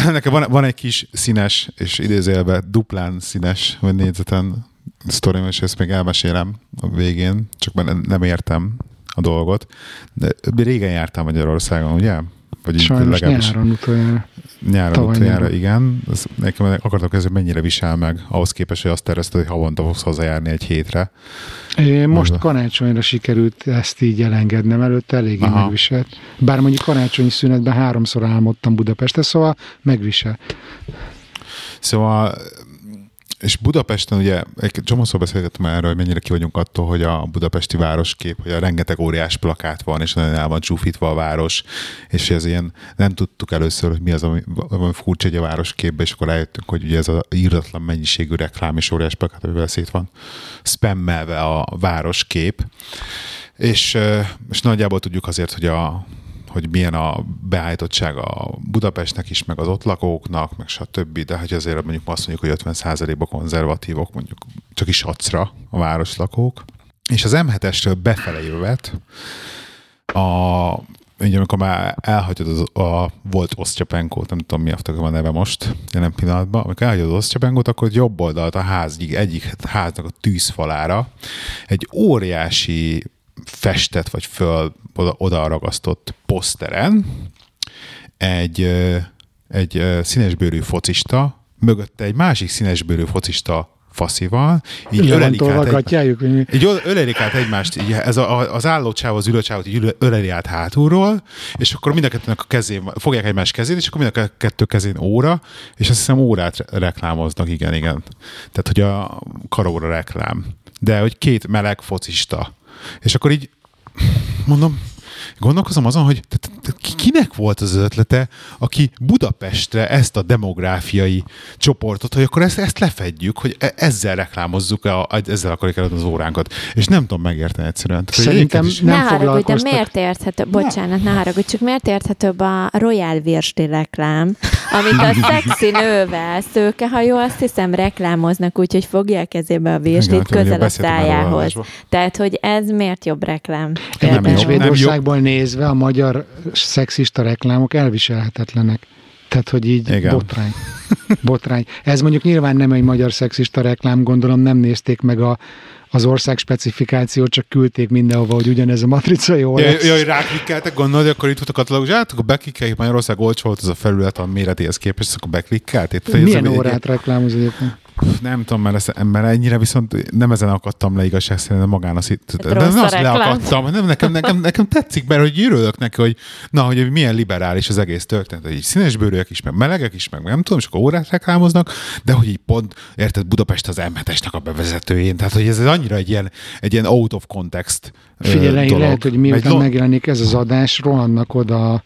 Nekem van, van egy kis színes, és idézélve duplán színes, vagy négyzeten sztorim, és ezt még elmesélem a végén, csak már nem- értem a dolgot. De régen jártam Magyarországon, ugye? Vagy Sajnos legalábbis nyáron utoljára. nyáron tavaly utoljára, nyáron. igen. Ez, nekem akartam kezdeni, mennyire visel meg, ahhoz képest, hogy azt tervezted, hogy havonta fogsz hazajárni egy hétre. É, Most Az a- karácsonyra sikerült ezt így elengednem, előtte eléggé Aha. megviselt. Bár mondjuk karácsonyi szünetben háromszor álmodtam Budapestre, szóval megvisel. Szóval és Budapesten ugye, egy csomószor beszélgettem erről, hogy mennyire ki vagyunk attól, hogy a budapesti városkép, hogy a rengeteg óriás plakát van, és nagyon el van csúfítva a város, és ez ilyen, nem tudtuk először, hogy mi az, ami, ami furcsa egy a városképbe, és akkor rájöttünk, hogy ugye ez az írdatlan mennyiségű reklám és óriás plakát, amivel szét van spammelve a városkép. És, és nagyjából tudjuk azért, hogy a, hogy milyen a beállítottság a Budapestnek is, meg az ott lakóknak, meg stb. De hogy azért mondjuk azt mondjuk, hogy 50%-ban konzervatívok, mondjuk csak is acra a városlakók. És az M7-estől befele jövet, a, ugye amikor már elhagyod az, a volt Osztyapenkót, nem tudom mi a neve most, jelen pillanatban, amikor elhagyod az Osztyapenkót, akkor jobb oldalt a ház egyik háznak a tűzfalára egy óriási festett vagy föl oda, oda ragasztott poszteren egy, egy színesbőrű focista, mögötte egy másik színesbőrű focista faszival, így ölelik át egy, így öl- ölelik át egymást, így ez a, az álló csáv, az ülő csávot így öleli át hátulról, és akkor mind a kettőnek a kezén, fogják egymás kezét, és akkor mind a kettő kezén óra, és azt hiszem órát re- reklámoznak, igen, igen. Tehát, hogy a karóra reklám. De, hogy két meleg focista. És akkor így mondom, gondolkozom azon, hogy kinek volt az ötlete, aki Budapestre ezt a demográfiai csoportot, hogy akkor ezt, ezt lefedjük, hogy e- ezzel reklámozzuk, a, ezzel akarjuk eladni az óránkat. És nem tudom megérteni egyszerűen. Tehát, hogy Szerintem egyébként nem ne haragudj, de miért érthető, bocsánat, ne haragudj, csak miért érthetőbb a Royal Virsli reklám, amit a szexi nővel, szőkehajó, azt hiszem reklámoznak úgy, hogy fogja a kezébe a virslit tudom, közel a szájához. Tehát, hogy ez miért jobb reklám? Egyébként Nem Svédországból nézve a magyar szexista reklámok elviselhetetlenek. Tehát, hogy így Igen. Botrány. Botrány. Ez mondjuk nyilván nem egy magyar szexista reklám, gondolom nem nézték meg a, az ország specifikációt, csak küldték mindenhova, hogy ugyanez a matrica jó Jaj, lesz. jaj, ráklikkeltek, gondolod, akkor itt volt a katalógus, hát akkor beklikkeljük, Magyarország olcsó volt az a felület a méretéhez képest, akkor. Tehát, hogy ez Milyen egy- órát reklámoz egyébként? Nem tudom, mert, ezt, mert ennyire viszont nem ezen akadtam le igazság szerint, de magán az itt. De nem a azt leakadtam, nem, nekem, nekem, nekem, tetszik, mert hogy örülök neki, hogy na, hogy milyen liberális az egész történet, hogy így színesbőrűek is, meg melegek is, meg nem tudom, és akkor órát reklámoznak, de hogy így pont, érted, Budapest az m a bevezetőjén, tehát hogy ez annyira egy ilyen, egy ilyen out of context Figyelj, dolog. lehet, hogy Egy miután lo- megjelenik ez az adás, rohannak oda a,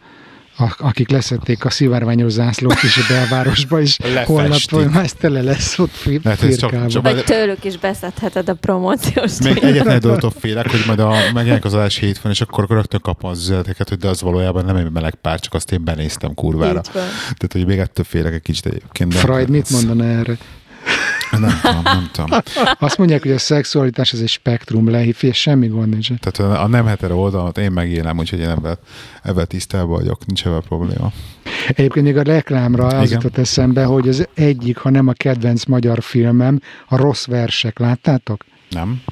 akik leszették a szivárványos zászlót is a belvárosba, és Lefestik. holnaptól már ez tele lesz ott fi- Lehet, hogy ez csak- Vagy tőlük is beszedheted a promóciós Még egyetlen egy dologtól félek, hogy majd a, megjelenik az adás hétfőn, és akkor rögtön kapom az üzeneteket, hogy de az valójában nem egy meleg pár, csak azt én benéztem kurvára. Tehát, hogy még ettől félek egy kicsit egyébként. Freud mit mondana erre? Nem tudom, nem tudom. Azt mondják, hogy a szexualitás az egy spektrum, lehív, és semmi gond nincs. Tehát a nem hetero oldalon én megélem, úgyhogy én ebben, ebben tisztában vagyok, nincs ebben probléma. Egyébként még a reklámra az Igen. jutott eszembe, hogy az egyik, ha nem a kedvenc magyar filmem, a Rossz versek. Láttátok? Nem?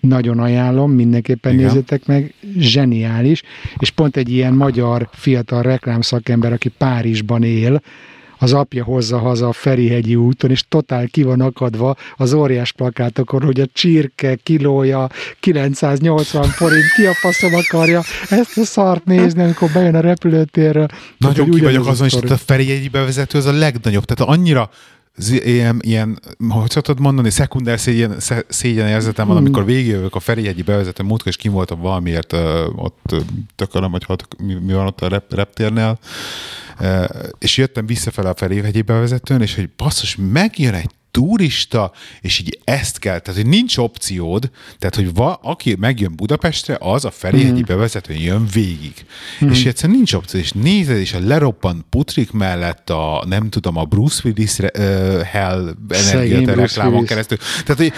Nagyon ajánlom, mindenképpen. Igen. nézzétek meg, zseniális, és pont egy ilyen magyar fiatal reklámszakember, aki Párizsban él, az apja hozza haza a Ferihegyi úton, és totál ki van akadva az óriás plakátokon, hogy a csirke kilója 980 forint, ki a faszom akarja ezt a szart nézni, amikor bejön a repülőtérről. Nagyon ki vagyok azon, és a Feri egy bevezető az a legnagyobb. Tehát annyira ilyen, ilyen, hogy szoktad mondani, szekunder szégyen, szégyen érzetem van, Hmm. amikor végigjövök a Ferihegyi bevezető múltkor, és kim voltam valamiért ott tökölöm, hogy hat, mi, mi, van ott a rep, reptérnél, és jöttem visszafele a Ferihegyi bevezetőn, és hogy basszus, megjön egy turista, és így ezt kell, tehát hogy nincs opciód, tehát hogy va, aki megjön Budapestre, az a Ferihegyi mm. bevezetőn jön végig. Mm. És egyszerűen nincs opció, és nézed, és a leroppant putrik mellett a, nem tudom, a Bruce Willis uh, Hell energiát reklámon keresztül. Tehát, hogy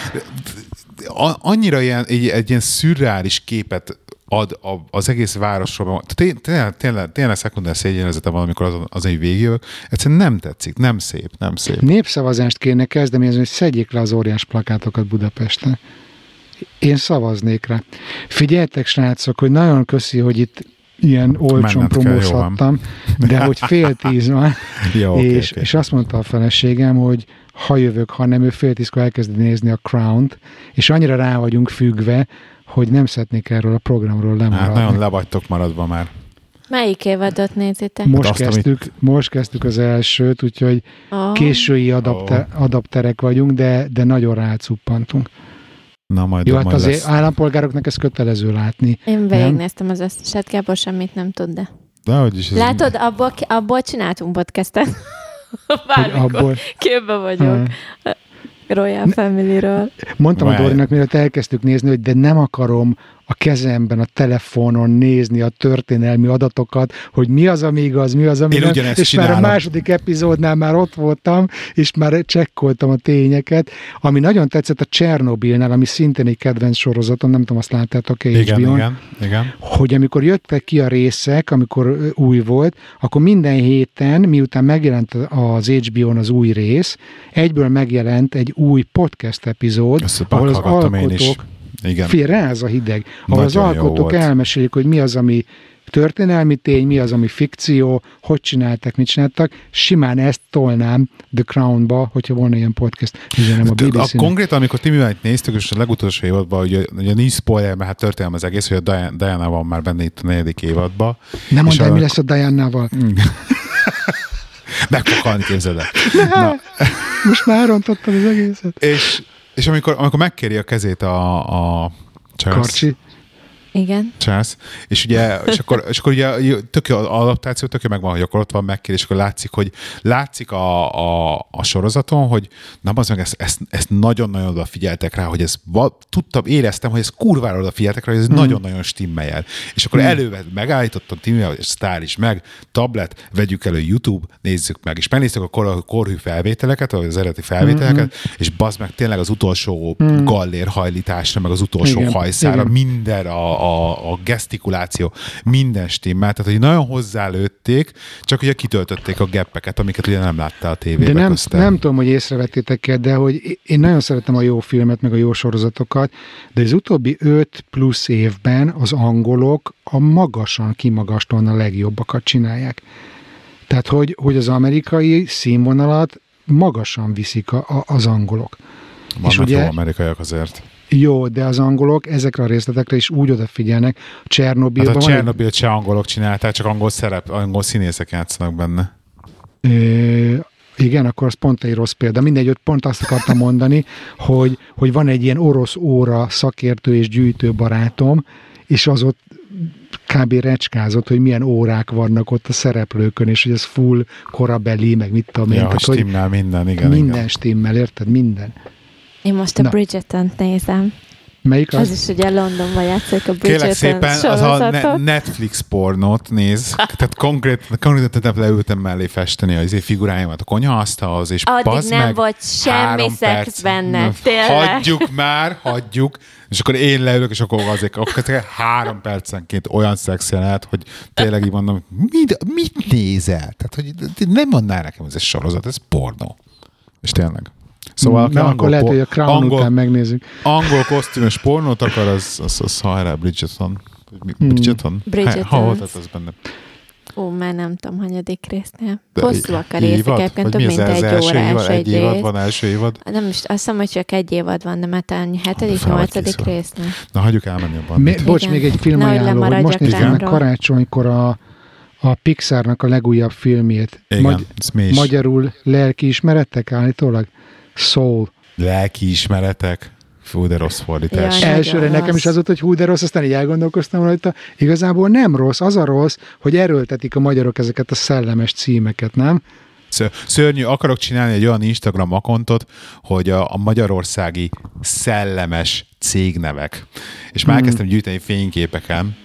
annyira ilyen, egy, egy ilyen szürreális képet ad a, az egész városról. Tényleg, tényleg, tényleg, szekundár szégyenlezete van, amikor az, az egy végjövök. Egyszerűen nem tetszik, nem szép, nem szép. Népszavazást kéne kezdeményezni, hogy szedjék le az óriás plakátokat Budapesten. Én szavaznék rá. Figyeljetek, srácok, hogy nagyon köszi, hogy itt ilyen olcsón promózhattam, de hogy fél tíz van, Jó, oké, és, oké. és azt mondta a feleségem, hogy ha jövök, ha nem, ő fél tízkor elkezdi nézni a Crown-t, és annyira rá vagyunk függve, hogy nem szeretnék erről a programról Hát lemaradni. nagyon le vagytok maradva már. Melyik évadot nézitek? most, Hát azt, amit- kezdtük, most kezdtük az elsőt, úgyhogy Oh. késői adapter, adapterek vagyunk, de, de nagyon rácuppantunk. Na majd, Jó, hát majd azért lesz. állampolgároknak ez kötelező látni. Én végignéztem az összeset, Gábor semmit nem tud, de... De hogy is ez Látod, abból, abból csináltunk podcastet. Bármikor abból, képbe vagyok. Ha. Royal Family-ről. mondtam a Várj. Dorinak, mielőtt elkezdtük nézni, hogy de nem akarom a kezemben, a telefonon nézni a történelmi adatokat, hogy mi az, ami igaz, mi az, ami Én nem. És már a csinálom. második epizódnál már ott voltam, és már csekkoltam a tényeket. Ami nagyon tetszett a Csernobilnál, ami szintén egy kedvenc sorozatom, nem tudom, azt láttátok-e Igen, igen, igen. hogy amikor jöttek ki a részek, amikor új volt, akkor minden héten, miután megjelent az HBO-n az új rész, egyből megjelent egy új podcast epizód, Ezt ahol az alkotók, Igen. fél ráz a hideg, ahol az Nagyon jó alkotók elmesélik, hogy mi az, ami történelmi tény, mi az, ami fikció, hogy csináltak, mit csináltak. Simán ezt tolnám The Crown-ba, hogyha volna ilyen podcast. Üzenem a A bbc konkrétan, amikor Timivel néztük, és a legutolsó évadban, ugye, ugye nincs spoiler, mert hát történelem az egész, hogy a Diana, Diana van már benne itt a negyedik évadban. Nem mondd el, a- mi lesz a Diana-val. Meg fog halni, képzeld el. Na, Most már rontottad az egészet. és, és amikor, amikor megkéri a kezét a, a Charles, Karcsi. Igen. Charles, és ugye, és akkor, és akkor ugye tök jó, az adaptáció tök jó megvan, hogy akkor ott van megkér, és akkor látszik, hogy látszik a, a, a sorozaton, hogy na az meg ezt, ezt, ezt nagyon-nagyon odafigyeltek rá, hogy ez tudtam, éreztem, hogy ez kurvára odafigyeltek rá, hogy ez Hmm. nagyon-nagyon stimmel. És akkor elővet, megállítottam Timivel, hogy sztár is meg, tablet, vegyük elő YouTube, nézzük meg, és megnéztük a kor, korhű felvételeket, vagy az eredeti felvételeket, Hmm. és bazd meg tényleg az utolsó gallér hajlításra, meg az utolsó Igen, hajszára, igen. minden a, a, a gesztikuláció, minden stimmel, tehát hogy nagyon hozzálőtték, csak ugye kitöltötték a geppeket, amiket ugye nem láttál a tévében De nem, köztem. nem tudom, hogy észrevettétek-e, de hogy én nagyon szeretem a jó filmet, meg a jó sorozatokat, de az utóbbi öt plusz évben az angolok a magasan kimagasztóan a legjobbakat csinálják. Tehát, hogy, hogy az amerikai színvonalat magasan viszik a, a, az angolok. Vannak és ugye... jó amerikaiak azért. Jó, de az angolok ezekre a részletekre is úgy odafigyelnek. A Hát Csernobilban a Csernobyl se angolok csinálták, csak angol szerep, angol színészek játszanak benne. Ö, igen, akkor az pont egy rossz példa. Mindegy, ott pont azt akartam mondani, hogy, hogy van egy ilyen orosz óra szakértő és gyűjtő barátom, és az ott kb. recskázott, hogy milyen órák vannak ott a szereplőkön, és hogy ez full korabeli, meg mit tudom én. Ja, Tehát, stimmel minden, igen. minden igen. stimmel, érted? Minden. Én most a Na. Bridgerton-t nézem. Melyik Az az? is ugye Londonban játszik a Bridgerton szépen, az a ne- Netflix pornót néz. Tehát konkrét, konkrétan tehát leültem mellé festeni az izé figuráimat a konyhaasztalhoz, és Addig bazd nem meg, volt semmi szex perc. benne, Na, tényleg. Hagyjuk már, hagyjuk. És akkor én leülök, és akkor azért akkor három percenként olyan szex jelenet, hogy tényleg így mondom, mit, mit nézel? Tehát, hogy nem mondaná nekem, ez egy sorozat, ez pornó. És tényleg. Szóval, aki Na, akkor angol, lehet, por- hogy a Crown angol, után megnézzük. angol kosztümös pornót akar, az, az, az hajrá Bridgerton. Mi- Hmm. Bridgerton? Bridgerton. Ha, ha volt az benne? Ó, már nem tudom, hanyadik résznél. De Hosszúak a részek, egyébként több mi az mint egy első órás évad? egy Egy évad rész. van, első évad? Nem is, azt hiszem, hogy csak egy évad van, de már talán hetedik, nyolcadik résznél. Na, hagyjuk elmenni abban. Mi, bocs, Igen. még egy film ajánló, hogy most néztem meg karácsonykor a, a Pixarnak a legújabb filmjét. Igen, Magy- ez magyarul lelkiismerettek állítólag? Soul. Lelkiismeretek. Fú, de rossz fordítás. Jaj, Elsőre Nagyon nekem is rossz. az volt, hogy hú, de rossz, aztán így elgondolkoztam rajta. Igazából nem rossz, az a rossz, hogy erőltetik a magyarok ezeket a szellemes címeket, nem? Ször- Szörnyű, akarok csinálni egy olyan Instagram akontot, hogy a, a magyarországi szellemes cégnevek. És már elkezdtem gyűjteni fényképeken,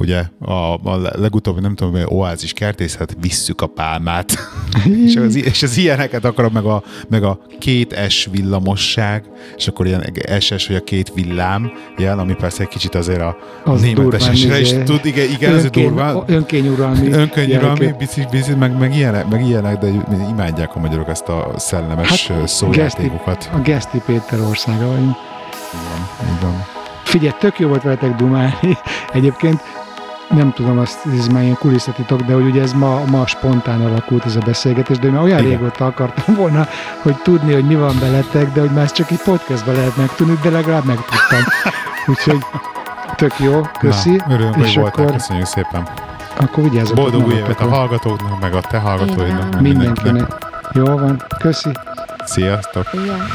ugye a, a legutóbbi, nem tudom, oázis kertészet, visszük a pálmát, és, az, és az ilyeneket akarom, meg a, meg a két S villamosság, és akkor ilyen SS, hogy a két villám jel, ami persze egy kicsit azért a Az németesesre is tud, igen, igen ez önkény- durva. Önkényuralmi. Önkönnyűralmi, jelkép. bicik, bicik, meg, meg, ilyenek, meg ilyenek, de imádják a magyarok ezt a szellemes Hát, szójátékokat. A Geszti Péter országa vagyunk. Így van. Figyelj, tök jó volt veletek dumálni. Egyébként nem tudom, azt, ez már ilyen kulisszatitok, de hogy ugye ez ma, ma spontán alakult ez a beszélgetés, de én már olyan Igen. régóta akartam volna, hogy tudni, hogy mi van veletek, de hogy már ezt csak egy podcastban lehet megtudni, de legalább megtudtam. Úgyhogy tök jó, köszi. Na, örülünk, hogy és voltál, akkor, köszönjük szépen. akkor vigyázzatok Boldog új évet a hallgatóknak, meg a te hallgatóidnak. Mindenkinek. Jó van, köszi. Sziasztok! Igen.